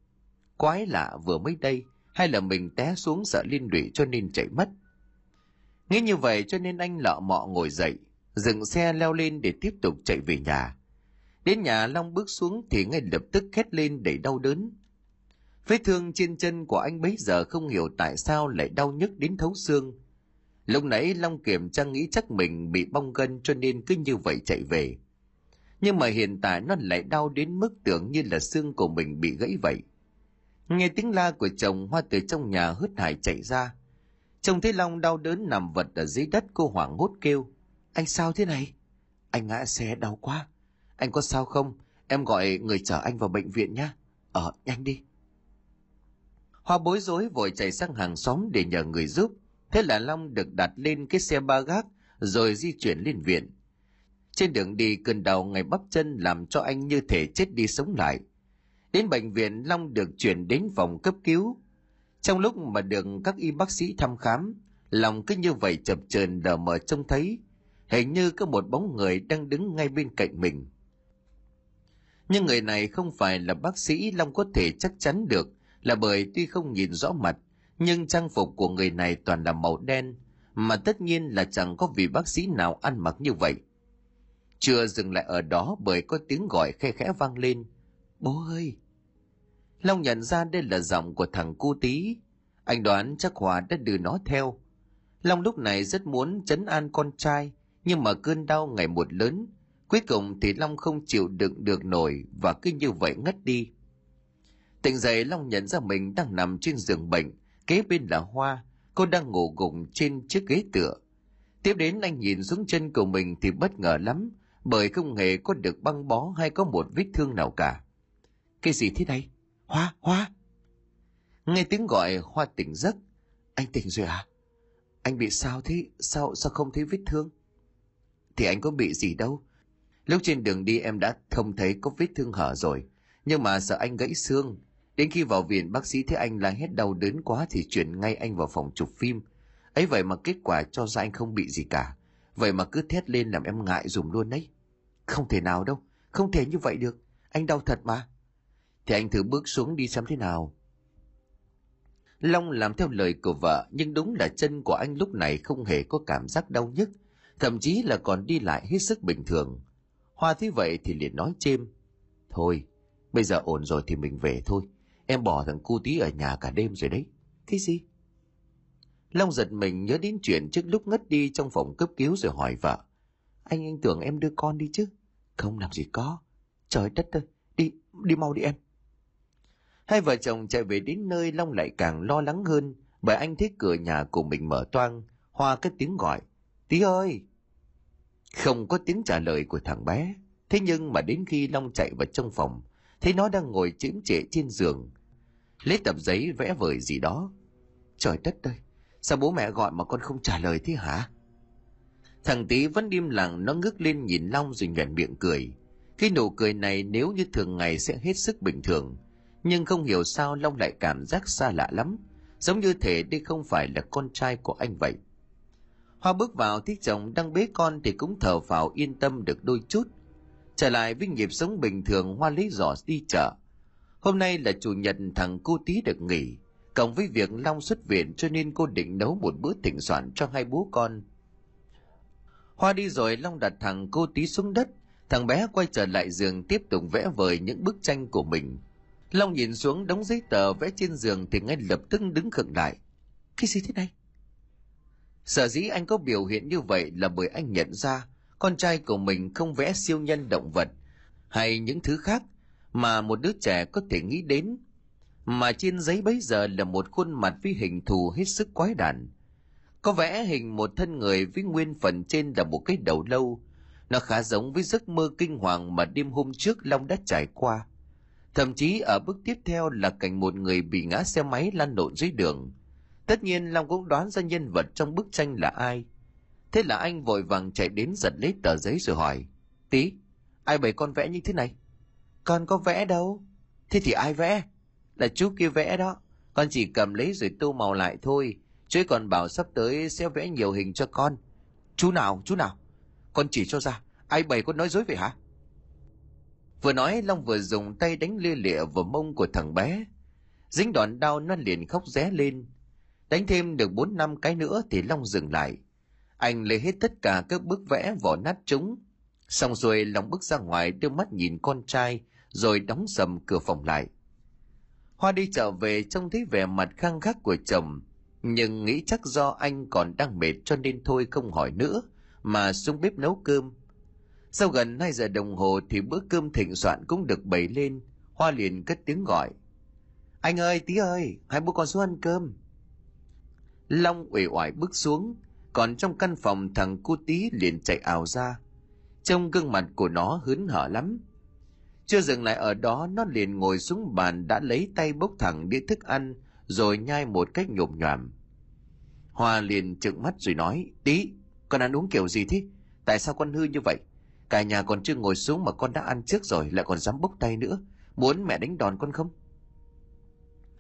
Quái lạ vừa mới đây, hay là mình té xuống sợ liên lụy cho nên chạy mất. Nghĩ như vậy cho nên anh lọ mọ ngồi dậy, dừng xe leo lên để tiếp tục chạy về nhà. Đến nhà Long bước xuống thì ngay lập tức khét lên để đau đớn. Vết thương trên chân của anh bấy giờ không hiểu tại sao lại đau nhức đến thấu xương. Lúc nãy Long kiểm tra nghĩ chắc mình bị bong gân cho nên cứ như vậy chạy về. Nhưng mà hiện tại nó lại đau đến mức tưởng như là xương của mình bị gãy vậy. Nghe tiếng la của chồng, Hoa từ trong nhà hớt hải chạy ra. Chồng thấy Long đau đớn nằm vật ở dưới đất, cô hoảng hốt kêu. Anh sao thế này? Anh ngã xe đau quá. Anh có sao không? Em gọi người chở anh vào bệnh viện nhé. Ờ, nhanh đi. Hoa bối rối vội chạy sang hàng xóm để nhờ người giúp. Thế là Long được đặt lên cái xe ba gác rồi di chuyển lên viện. Trên đường đi cơn đau ngày bắp chân làm cho anh như thể chết đi sống lại. Đến bệnh viện Long được chuyển đến phòng cấp cứu. Trong lúc mà được các y bác sĩ thăm khám, lòng cứ như vậy chập chờn đờ mờ trông thấy, hình như có một bóng người đang đứng ngay bên cạnh mình. Nhưng người này không phải là bác sĩ Long có thể chắc chắn được là bởi tuy không nhìn rõ mặt, nhưng trang phục của người này toàn là màu đen, mà tất nhiên là chẳng có vị bác sĩ nào ăn mặc như vậy. Chưa dừng lại ở đó bởi có tiếng gọi khe khẽ vang lên. Bố ơi! Long nhận ra đây là giọng của thằng cu tí. Anh đoán chắc Hòa đã đưa nó theo. Long lúc này rất muốn chấn an con trai, nhưng mà cơn đau ngày một lớn. Cuối cùng thì Long không chịu đựng được nổi và cứ như vậy ngất đi. Tỉnh dậy Long nhận ra mình đang nằm trên giường bệnh, kế bên là Hoa, cô đang ngủ gục trên chiếc ghế tựa. Tiếp đến anh nhìn xuống chân của mình thì bất ngờ lắm, bởi không hề có được băng bó hay có một vết thương nào cả. Cái gì thế này? Hoa, Hoa! Nghe tiếng gọi Hoa tỉnh giấc. Anh tỉnh rồi à? Anh bị sao thế? Sao sao không thấy vết thương? Thì anh có bị gì đâu. Lúc trên đường đi em đã không thấy có vết thương hở rồi. Nhưng mà sợ anh gãy xương. Đến khi vào viện bác sĩ thấy anh là hết đau đớn quá thì chuyển ngay anh vào phòng chụp phim. ấy vậy mà kết quả cho ra anh không bị gì cả. Vậy mà cứ thét lên làm em ngại dùm luôn đấy. Không thể nào đâu, không thể như vậy được. Anh đau thật mà. Thì anh thử bước xuống đi xem thế nào. Long làm theo lời của vợ, nhưng đúng là chân của anh lúc này không hề có cảm giác đau nhức, thậm chí là còn đi lại hết sức bình thường. Hoa thấy vậy thì liền nói chêm. Thôi, bây giờ ổn rồi thì mình về thôi. Em bỏ thằng cu tí ở nhà cả đêm rồi đấy. Cái gì? Long giật mình nhớ đến chuyện trước lúc ngất đi trong phòng cấp cứu rồi hỏi vợ. Anh anh tưởng em đưa con đi chứ. Không làm gì có. Trời đất ơi, đi, đi mau đi em. Hai vợ chồng chạy về đến nơi Long lại càng lo lắng hơn bởi anh thấy cửa nhà của mình mở toang, hoa cái tiếng gọi. Tí ơi! Không có tiếng trả lời của thằng bé. Thế nhưng mà đến khi Long chạy vào trong phòng, thấy nó đang ngồi chễm trệ trên giường. Lấy tập giấy vẽ vời gì đó. Trời đất ơi! Sao bố mẹ gọi mà con không trả lời thế hả? Thằng tí vẫn im lặng nó ngước lên nhìn Long rồi nhuận miệng cười. Cái nụ cười này nếu như thường ngày sẽ hết sức bình thường. Nhưng không hiểu sao Long lại cảm giác xa lạ lắm. Giống như thể đây không phải là con trai của anh vậy. Hoa bước vào thấy chồng đang bế con thì cũng thở phào yên tâm được đôi chút. Trở lại với nhịp sống bình thường, Hoa lấy giỏ đi chợ. Hôm nay là chủ nhật, thằng cô tí được nghỉ. Cộng với việc Long xuất viện, cho nên cô định nấu một bữa thịnh soạn cho hai bố con. Hoa đi rồi, Long đặt thằng cô tí xuống đất. Thằng bé quay trở lại giường, tiếp tục vẽ vời những bức tranh của mình. Long nhìn xuống đống giấy tờ vẽ trên giường thì ngay lập tức đứng khựng lại. Cái gì thế này? Sở dĩ anh có biểu hiện như vậy là bởi anh nhận ra con trai của mình không vẽ siêu nhân động vật hay những thứ khác mà một đứa trẻ có thể nghĩ đến, mà trên giấy bấy giờ là một khuôn mặt với hình thù hết sức quái đản. Có vẽ hình một thân người với nguyên phần trên là một cái đầu lâu. Nó khá giống với giấc mơ kinh hoàng mà đêm hôm trước long đã trải qua. Thậm chí ở bước tiếp theo là cảnh một người bị ngã xe máy lăn lộn dưới đường tất nhiên long cũng đoán ra nhân vật trong bức tranh là ai. Thế là anh vội vàng chạy đến giật lấy tờ giấy rồi hỏi, tí, ai bày con vẽ như thế này? Con có vẽ đâu? Thế thì ai vẽ? Là chú kia vẽ đó. Con chỉ cầm lấy rồi tô màu lại thôi chú ấy còn bảo sắp tới sẽ vẽ nhiều hình cho con. Chú nào chú nào? Con chỉ cho ra, ai bày con nói dối vậy hả? Vừa nói, long vừa dùng tay đánh lia lịa vào mông của thằng bé. Dính đòn đau, nó liền khóc ré lên đánh thêm được bốn năm cái nữa thì long dừng lại. Anh lấy hết tất cả các bức vẽ, vỏ nát chúng xong rồi long bước ra ngoài đưa mắt nhìn con trai, rồi đóng sầm cửa phòng lại. Hoa đi trở về trông thấy vẻ mặt khăng khắc của chồng, nhưng nghĩ chắc do anh còn đang mệt cho nên thôi không hỏi nữa, mà xuống bếp nấu cơm. Sau gần 2 giờ đồng hồ thì bữa cơm thịnh soạn cũng được bày lên, hoa liền cất tiếng gọi. Anh ơi tí ơi, hai bố con xuống ăn cơm long uể oải bước xuống, còn trong căn phòng thằng cu tí liền chạy ảo ra. Trong gương mặt của nó hớn hở lắm. Chưa dừng lại ở đó, nó liền ngồi xuống bàn đã lấy tay bốc thẳng đĩa thức ăn, rồi nhai một cách nhộm nhòm. Hoa liền trợn mắt rồi nói, tí, con ăn uống kiểu gì thế? Tại sao con hư như vậy? Cả nhà còn chưa ngồi xuống mà con đã ăn trước rồi, lại còn dám bốc tay nữa. Muốn mẹ đánh đòn con không?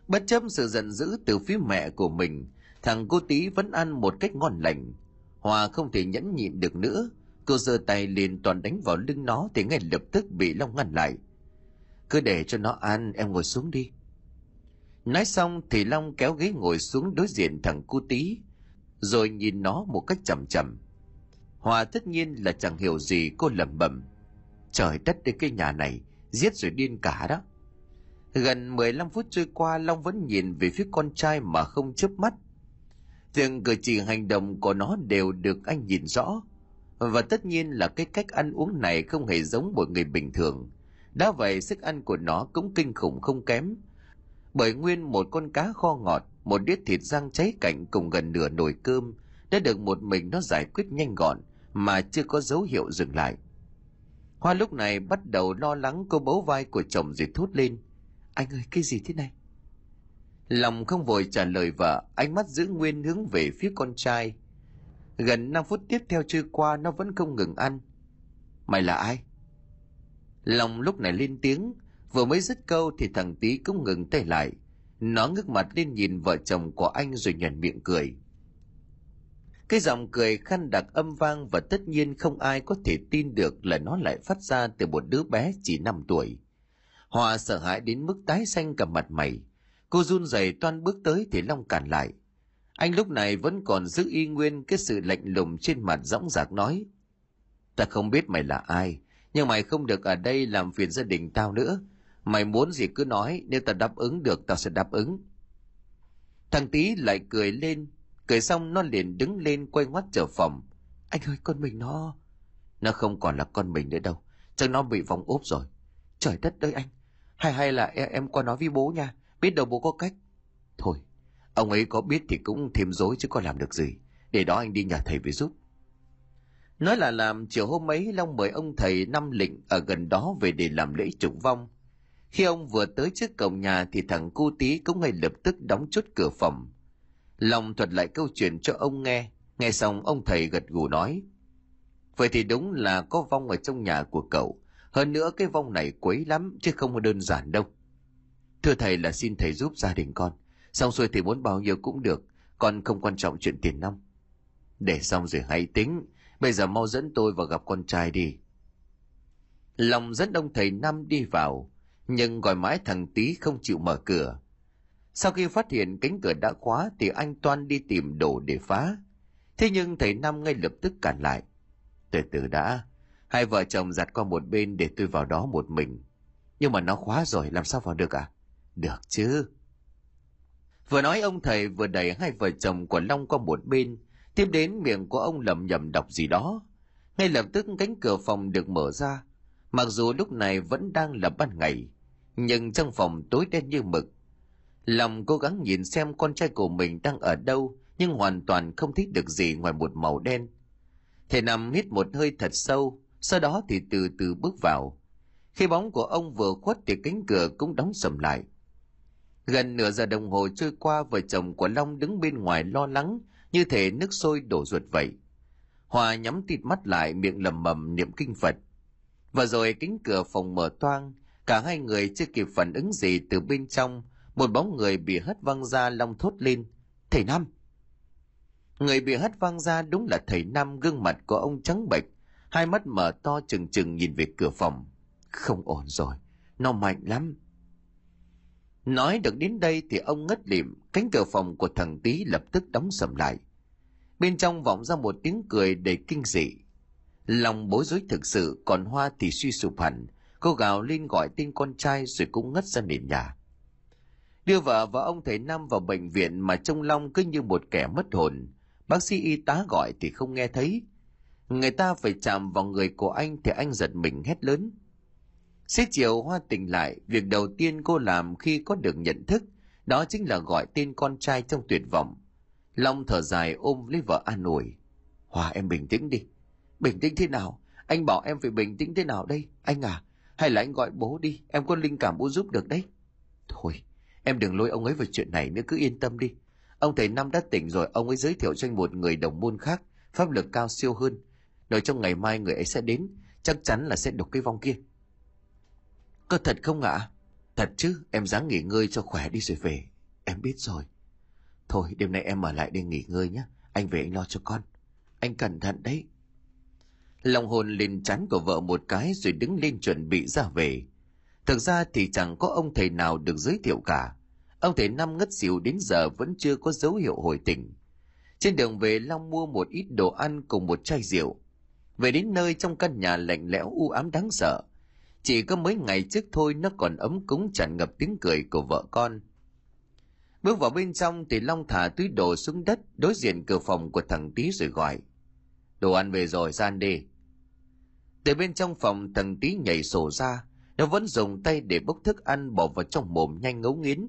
Bất chấp sự giận dữ từ phía mẹ của mình thằng cô tí vẫn ăn một cách ngon lành. Hòa không thể nhẫn nhịn được nữa. Cô giơ tay liền toàn đánh vào lưng nó thì ngay lập tức bị long ngăn lại. Cứ để cho nó ăn, em ngồi xuống đi. Nói xong thì long kéo ghế ngồi xuống đối diện thằng cu tí, rồi nhìn nó một cách chậm chậm. Hòa tất nhiên là chẳng hiểu gì cô lẩm bẩm. Trời đất đến cái nhà này, giết rồi điên cả đó. Gần 15 phút trôi qua, long vẫn nhìn về phía con trai mà không chớp mắt từng cử chỉ hành động của nó đều được anh nhìn rõ. Và tất nhiên là cái cách ăn uống này không hề giống một người bình thường. Đã vậy, sức ăn của nó cũng kinh khủng không kém. Bởi nguyên một con cá kho ngọt, một đĩa thịt rang cháy cạnh cùng gần nửa nồi cơm, đã được một mình nó giải quyết nhanh gọn, mà chưa có dấu hiệu dừng lại. Hoa lúc này bắt đầu lo lắng cô bấu vai của chồng rồi thốt lên. Anh ơi, cái gì thế này? Lòng không vội trả lời vợ, ánh mắt giữ nguyên hướng về phía con trai. Gần năm phút tiếp theo trôi qua, nó vẫn không ngừng ăn. Mày là ai? Lòng lúc này lên tiếng, vừa mới dứt câu thì thằng tí cũng ngừng tay lại. Nó ngước mặt lên nhìn vợ chồng của anh rồi nhận miệng cười. Cái giọng cười khăn đặc âm vang và tất nhiên không ai có thể tin được là nó lại phát ra từ một đứa bé chỉ năm tuổi. Hòa sợ hãi đến mức tái xanh cả mặt mày cô run rẩy toan bước tới thì long cản lại. Anh lúc này vẫn còn giữ y nguyên cái sự lạnh lùng trên mặt dõng dạc nói ta không biết mày là ai nhưng mày không được ở đây làm phiền gia đình tao nữa. Mày muốn gì cứ nói nếu ta đáp ứng được tao sẽ đáp ứng. Thằng tý lại cười lên cười xong nó liền đứng lên quay ngoắt trở phòng. Anh ơi con mình nó. Nó không còn là con mình nữa đâu chắc nó bị vòng ốp rồi. Trời đất ơi anh hay hay là em, em qua nói với bố nha biết đâu bố có cách. Thôi, ông ấy có biết thì cũng thêm dối chứ có làm được gì. Để đó anh đi nhà thầy về giúp. Nói là làm, chiều hôm ấy long mời ông thầy năm lịnh ở gần đó về để làm lễ trục vong. Khi ông vừa tới trước cổng nhà thì thằng cu tí cũng ngay lập tức đóng chốt cửa phòng. Long thuật lại câu chuyện cho ông nghe. Nghe xong, ông thầy gật gù nói, vậy thì đúng là có vong ở trong nhà của cậu. Hơn nữa cái vong này quấy lắm chứ không đơn giản đâu thưa thầy là xin thầy giúp gia đình con xong xuôi thì muốn bao nhiêu cũng được con không quan trọng chuyện tiền nong để xong rồi hãy tính bây giờ mau dẫn tôi vào gặp con trai đi lòng dẫn ông thầy Năm đi vào, nhưng gọi mãi thằng Tý không chịu mở cửa. Sau khi phát hiện cánh cửa đã khóa thì anh Toan đi tìm đồ để phá. Thế nhưng thầy Năm ngay lập tức cản lại. Từ từ đã, hai vợ chồng giặt qua một bên để tôi vào đó một mình. Nhưng mà nó khóa rồi, làm sao vào được à? Được chứ. Vừa nói ông thầy vừa đẩy hai vợ chồng của Long qua một bên, tiếp đến miệng của ông lẩm nhẩm đọc gì đó. Ngay lập tức cánh cửa phòng được mở ra, mặc dù lúc này vẫn đang là ban ngày, nhưng trong phòng tối đen như mực. Lòng cố gắng nhìn xem con trai của mình đang ở đâu, nhưng hoàn toàn không thích được gì ngoài một màu đen. Thầy nằm hít một hơi thật sâu, sau đó thì từ từ bước vào. Khi bóng của ông vừa khuất thì cánh cửa cũng đóng sầm lại. Gần nửa giờ đồng hồ trôi qua vợ chồng của Long đứng bên ngoài lo lắng như thể nước sôi đổ ruột vậy. Hòa nhắm tịt mắt lại miệng lầm mầm niệm kinh Phật. Và rồi cánh cửa phòng mở toang, cả hai người chưa kịp phản ứng gì từ bên trong, một bóng người bị hất văng ra Long thốt lên. Thầy Năm! Người bị hất văng ra đúng là thầy Năm gương mặt của ông trắng bệch, hai mắt mở to trừng trừng nhìn về cửa phòng. Không ổn rồi, nó mạnh lắm. Nói được đến đây thì ông ngất lịm, cánh cửa phòng của thằng Tý lập tức đóng sầm lại. Bên trong vọng ra một tiếng cười đầy kinh dị. Lòng bối rối thực sự, còn Hoa thì suy sụp hẳn. Cô gào lên gọi tên con trai rồi cũng ngất ra nền nhà. Đưa vợ và ông thầy nam vào bệnh viện mà trông Long cứ như một kẻ mất hồn. Bác sĩ y tá gọi thì không nghe thấy. Người ta phải chạm vào người của anh thì anh giật mình hét lớn. Xế chiều Hoa tỉnh lại, việc đầu tiên cô làm khi có được nhận thức, đó chính là gọi tên con trai trong tuyệt vọng. Long thở dài ôm lấy vợ an ủi. Hoa em bình tĩnh đi. Bình tĩnh thế nào? Anh bảo em phải bình tĩnh thế nào đây? Anh à? Hay là anh gọi bố đi? Em có linh cảm bố giúp được đấy. Thôi, em đừng lôi ông ấy vào chuyện này nữa cứ yên tâm đi. Ông thầy Năm đã tỉnh rồi, ông ấy giới thiệu cho anh một người đồng môn khác, pháp lực cao siêu hơn. Đợi trong ngày mai người ấy sẽ đến, chắc chắn là sẽ đục cái vong kia. Có thật không ạ? Thật chứ, em dáng nghỉ ngơi cho khỏe đi rồi về. Em biết rồi. Thôi, đêm nay em ở lại để nghỉ ngơi nhé. Anh về anh lo cho con. Anh cẩn thận đấy. Lòng hồn lên chắn của vợ một cái rồi đứng lên chuẩn bị ra về. Thực ra thì chẳng có ông thầy nào được giới thiệu cả. Ông thầy năm ngất xỉu đến giờ vẫn chưa có dấu hiệu hồi tỉnh. Trên đường về Long mua một ít đồ ăn cùng một chai rượu. Về đến nơi trong căn nhà lạnh lẽo u ám đáng sợ. Chỉ có mấy ngày trước thôi nó còn ấm cúng tràn ngập tiếng cười của vợ con. Bước vào bên trong thì Long thả túi đồ xuống đất đối diện cửa phòng của thằng Tý rồi gọi. Đồ ăn về rồi, gian đi. Từ bên trong phòng thằng Tý nhảy sổ ra, nó vẫn dùng tay để bốc thức ăn bỏ vào trong mồm nhanh ngấu nghiến.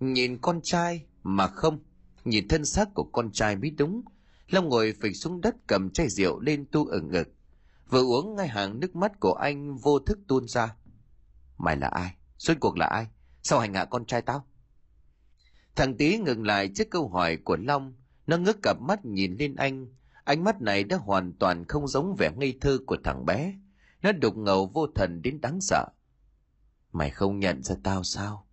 Nhìn con trai mà không, nhìn thân xác của con trai mới đúng. Long ngồi phịch xuống đất cầm chai rượu lên tu ở ngực. Vừa uống ngay hàng nước mắt của anh vô thức tuôn ra. Mày là ai? Suốt cuộc là ai? Sao hành hạ con trai tao? Thằng tí ngừng lại trước câu hỏi của Long. Nó ngước cặp mắt nhìn lên anh. Ánh mắt này đã hoàn toàn không giống vẻ ngây thơ của thằng bé. Nó đục ngầu vô thần đến đáng sợ. Mày không nhận ra tao sao?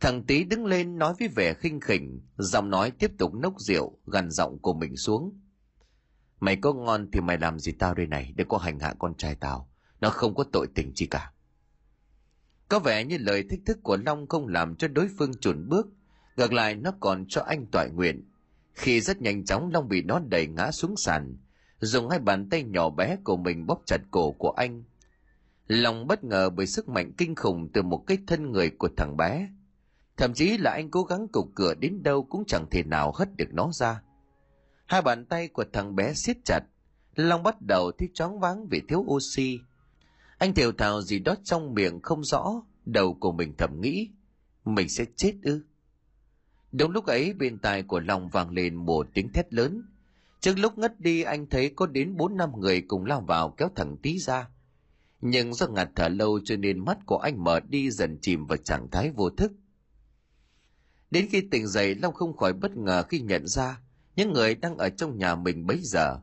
Thằng tí đứng lên nói với vẻ khinh khỉnh, giọng nói tiếp tục nốc rượu, gần giọng của mình xuống. Mày có ngon thì mày làm gì tao đây này, để có hành hạ con trai tao. Nó không có tội tình chi cả. Có vẻ như lời thích thức của Long không làm cho đối phương chuẩn bước. Ngược lại, nó còn cho anh tọa nguyện. Khi rất nhanh chóng, Long bị nó đẩy ngã xuống sàn. Dùng hai bàn tay nhỏ bé của mình bóp chặt cổ của anh. Long bất ngờ bởi sức mạnh kinh khủng từ một cái thân người của thằng bé. Thậm chí là anh cố gắng cục cửa đến đâu cũng chẳng thể nào hất được nó ra. Hai bàn tay của thằng bé siết chặt. Long bắt đầu thấy chóng váng vì thiếu oxy. Anh thều thào gì đó trong miệng không rõ, đầu của mình thầm nghĩ. Mình sẽ chết ư. Đúng lúc ấy bên tai của Long vang lên một tiếng thét lớn. Trước lúc ngất đi anh thấy có đến bốn năm người cùng lao vào kéo thằng tí ra. Nhưng do ngạt thở lâu cho nên mắt của anh mở đi dần chìm vào trạng thái vô thức. Đến khi tỉnh dậy Long không khỏi bất ngờ khi nhận ra những người đang ở trong nhà mình bấy giờ.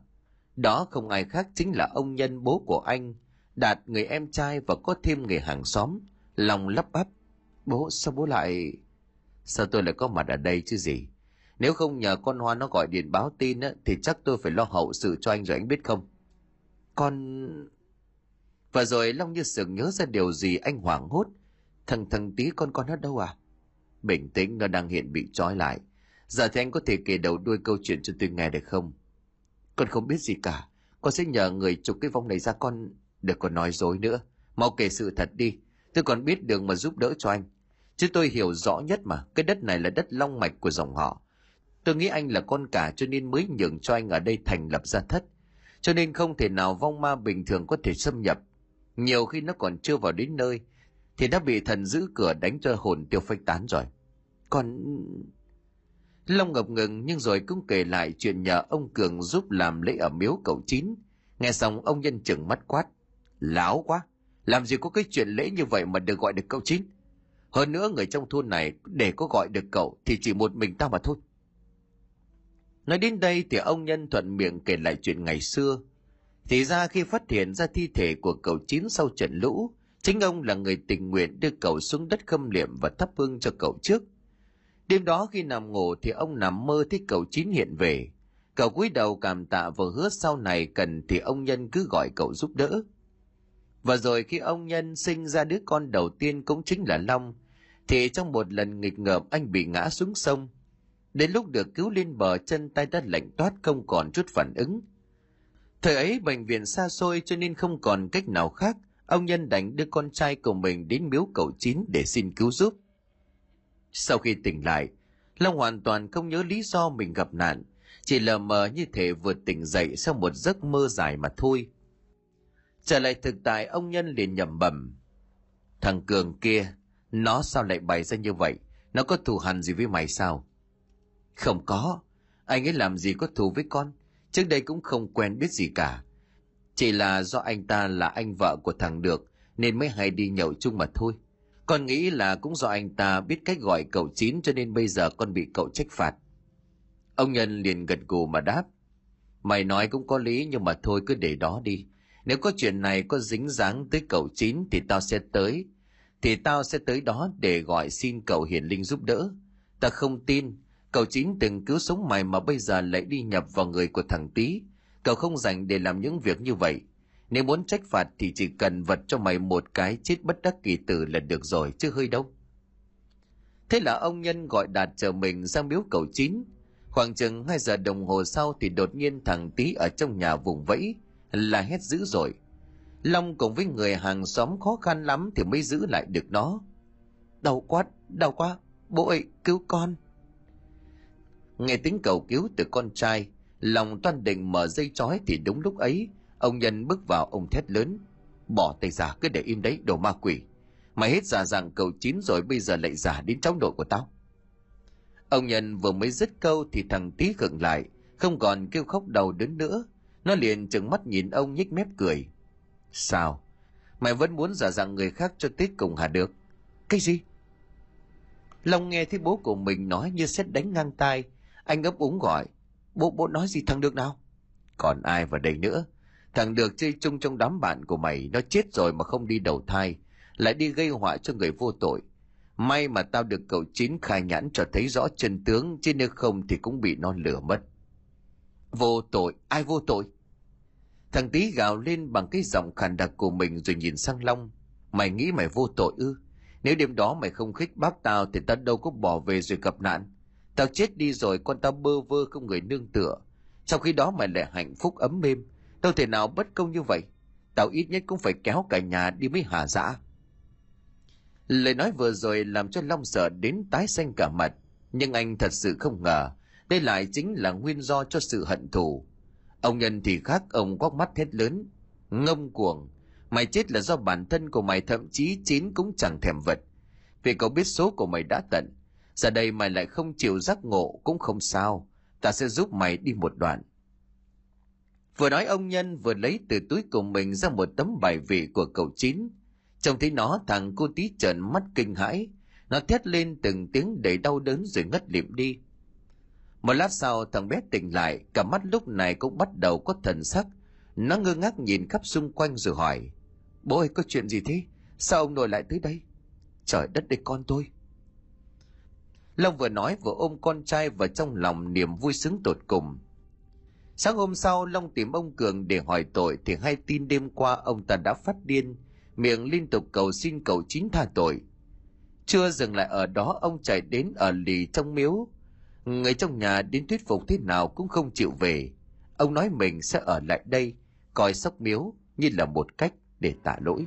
Đó không ai khác chính là ông Nhân bố của anh, Đạt người em trai và có thêm người hàng xóm, lòng lắp bắp. Bố, sao bố lại... Sao tôi lại có mặt ở đây chứ gì? Nếu không nhờ con Hoa nó gọi điện báo tin á, thì chắc tôi phải lo hậu sự cho anh rồi anh biết không? Con... Và rồi Long như sực nhớ ra điều gì anh hoảng hốt. Thằng thằng tí con con nó đâu à? Bình tĩnh nó đang hiện bị trói lại. Giờ thì anh có thể kể đầu đuôi câu chuyện cho tôi nghe được không? Con không biết gì cả. Con sẽ nhờ người chụp cái vong này ra, con... Đừng còn nói dối nữa. Mau kể sự thật đi. Tôi còn biết đường mà giúp đỡ cho anh. Chứ tôi hiểu rõ nhất mà. Cái đất này là đất long mạch của dòng họ. Tôi nghĩ anh là con cả cho nên mới nhường cho anh ở đây thành lập gia thất. Cho nên không thể nào vong ma bình thường có thể xâm nhập. Nhiều khi nó còn chưa vào đến nơi, thì đã bị thần giữ cửa đánh cho hồn tiêu phách tán rồi. Còn... Long ngập ngừng nhưng rồi cũng kể lại chuyện nhờ ông Cường giúp làm lễ ở miếu cậu chín. Nghe xong ông nhân chừng mắt quát. Láo quá! Làm gì có cái chuyện lễ như vậy mà được gọi được cậu chín? Hơn nữa người trong thôn này để có gọi được cậu thì chỉ một mình ta mà thôi. Nói đến đây thì ông nhân thuận miệng kể lại chuyện ngày xưa. Thì ra khi phát hiện ra thi thể của cậu chín sau trận lũ, chính ông là người tình nguyện đưa cậu xuống đất khâm liệm và thắp hương cho cậu trước. Đêm đó khi nằm ngủ thì ông nằm mơ thấy cậu chín hiện về. Cậu cúi đầu cảm tạ và hứa sau này cần thì ông nhân cứ gọi cậu giúp đỡ. Và rồi khi ông nhân sinh ra đứa con đầu tiên cũng chính là Long, thì trong một lần nghịch ngợm anh bị ngã xuống sông. Đến lúc được cứu lên bờ chân tay đã lạnh toát không còn chút phản ứng. Thời ấy bệnh viện xa xôi cho nên không còn cách nào khác, ông nhân đánh đưa con trai của mình đến miếu cầu chín để xin cứu giúp. Sau khi tỉnh lại, Long hoàn toàn không nhớ lý do mình gặp nạn, chỉ lờ mờ như thể vừa tỉnh dậy sau một giấc mơ dài mà thôi. Trở lại thực tại, ông Nhân liền nhầm bầm. Thằng Cường kia, nó sao lại bày ra như vậy? Nó có thù hằn gì với mày sao? Không có. Anh ấy làm gì có thù với con. Trước đây cũng không quen biết gì cả. Chỉ là do anh ta là anh vợ của thằng Được nên mới hay đi nhậu chung mà thôi. Con nghĩ là cũng do anh ta biết cách gọi cậu chín cho nên bây giờ con bị cậu trách phạt. Ông Nhân liền gật gù mà đáp. Mày nói cũng có lý nhưng mà thôi cứ để đó đi. Nếu có chuyện này có dính dáng tới cậu chín thì tao sẽ tới. Thì tao sẽ tới đó để gọi xin cậu hiền linh giúp đỡ. Ta không tin, cậu chín từng cứu sống mày mà bây giờ lại đi nhập vào người của thằng Tý. Cậu không dành để làm những việc như vậy. Nếu muốn trách phạt thì chỉ cần vật cho mày một cái chết bất đắc kỳ tử là được rồi, chứ hơi đâu. Thế là ông Nhân gọi Đạt chờ mình sang miếu cầu chín. Khoảng chừng 2 giờ đồng hồ sau thì đột nhiên thằng tí ở trong nhà vùng vẫy, là hét dữ rồi. Long cùng với người hàng xóm khó khăn lắm thì mới giữ lại được nó. Đau quá, đau quá, bố ơi, cứu con. Nghe tiếng cầu cứu từ con trai, lòng toan định mở dây chói thì đúng lúc ấy, ông nhân bước vào ông thét lớn. Bỏ tay giả cứ để im đấy, đồ ma quỷ. Mày hết dạ giả dạng cầu chín rồi bây giờ lại giả đến cháu đội của tao. Ông nhân vừa mới dứt câu thì thằng tí khựng lại, không còn kêu khóc đầu đớn nữa, nó liền trừng mắt nhìn ông nhếch mép cười. Sao? Mày vẫn muốn giả dạng người khác cho Tết cùng hả được? Cái gì? Long nghe thấy bố của mình nói như xét đánh ngang tai. Anh ấp úng gọi. Bố, bố nói gì thằng Được nào? Còn ai vào đây nữa? Thằng Được chơi chung trong đám bạn của mày. Nó chết rồi mà không đi đầu thai. Lại đi gây họa cho người vô tội. May mà tao được cậu Chín khai nhãn cho thấy rõ chân tướng. Chứ nếu không thì cũng bị nó lửa mất. Vô tội, ai vô tội? Thằng tí gào lên bằng cái giọng khàn đặc của mình rồi nhìn sang Long. Mày nghĩ mày vô tội ư? Nếu đêm đó mày không khích bác tao thì tao đâu có bỏ về rồi gặp nạn. Tao chết đi rồi con tao bơ vơ không người nương tựa. Trong khi đó mày lại hạnh phúc ấm êm. Đâu thể nào bất công như vậy. Tao ít nhất cũng phải kéo cả nhà đi mới hà dã. Lời nói vừa rồi làm cho Long sợ đến tái xanh cả mặt. Nhưng anh thật sự không ngờ, đây lại chính là nguyên do cho sự hận thù. Ông nhân thì khác, ông quắc mắt hết lớn. Ngông cuồng. Mày chết là do bản thân của mày, thậm chí chín cũng chẳng thèm vật. Vì cậu biết số của mày đã tận. Giờ đây mày lại không chịu giác ngộ cũng không sao. Ta sẽ giúp mày đi một đoạn. Vừa nói ông nhân vừa lấy từ túi của mình ra một tấm bài vị của cậu chín. Trông thấy nó thằng cô tí trợn mắt kinh hãi. Nó thét lên từng tiếng đầy đau đớn rồi ngất liệm đi. Một lát sau thằng bé tỉnh lại, cả mắt lúc này cũng bắt đầu có thần sắc. Nó ngơ ngác nhìn khắp xung quanh rồi hỏi. Bố ơi có chuyện gì thế? Sao ông nội lại tới đây? Trời đất đây con tôi. Long vừa nói vừa ôm con trai vào trong lòng niềm vui sướng tột cùng. Sáng hôm sau, Long tìm ông Cường để hỏi tội thì hay tin đêm qua ông ta đã phát điên, miệng liên tục cầu xin cậu chín tha tội. Chưa dừng lại ở đó, ông chạy đến ở lì trong miếu. Người trong nhà đến thuyết phục thế nào cũng không chịu về. Ông nói mình sẽ ở lại đây, coi sóc miếu như là một cách để tạ lỗi.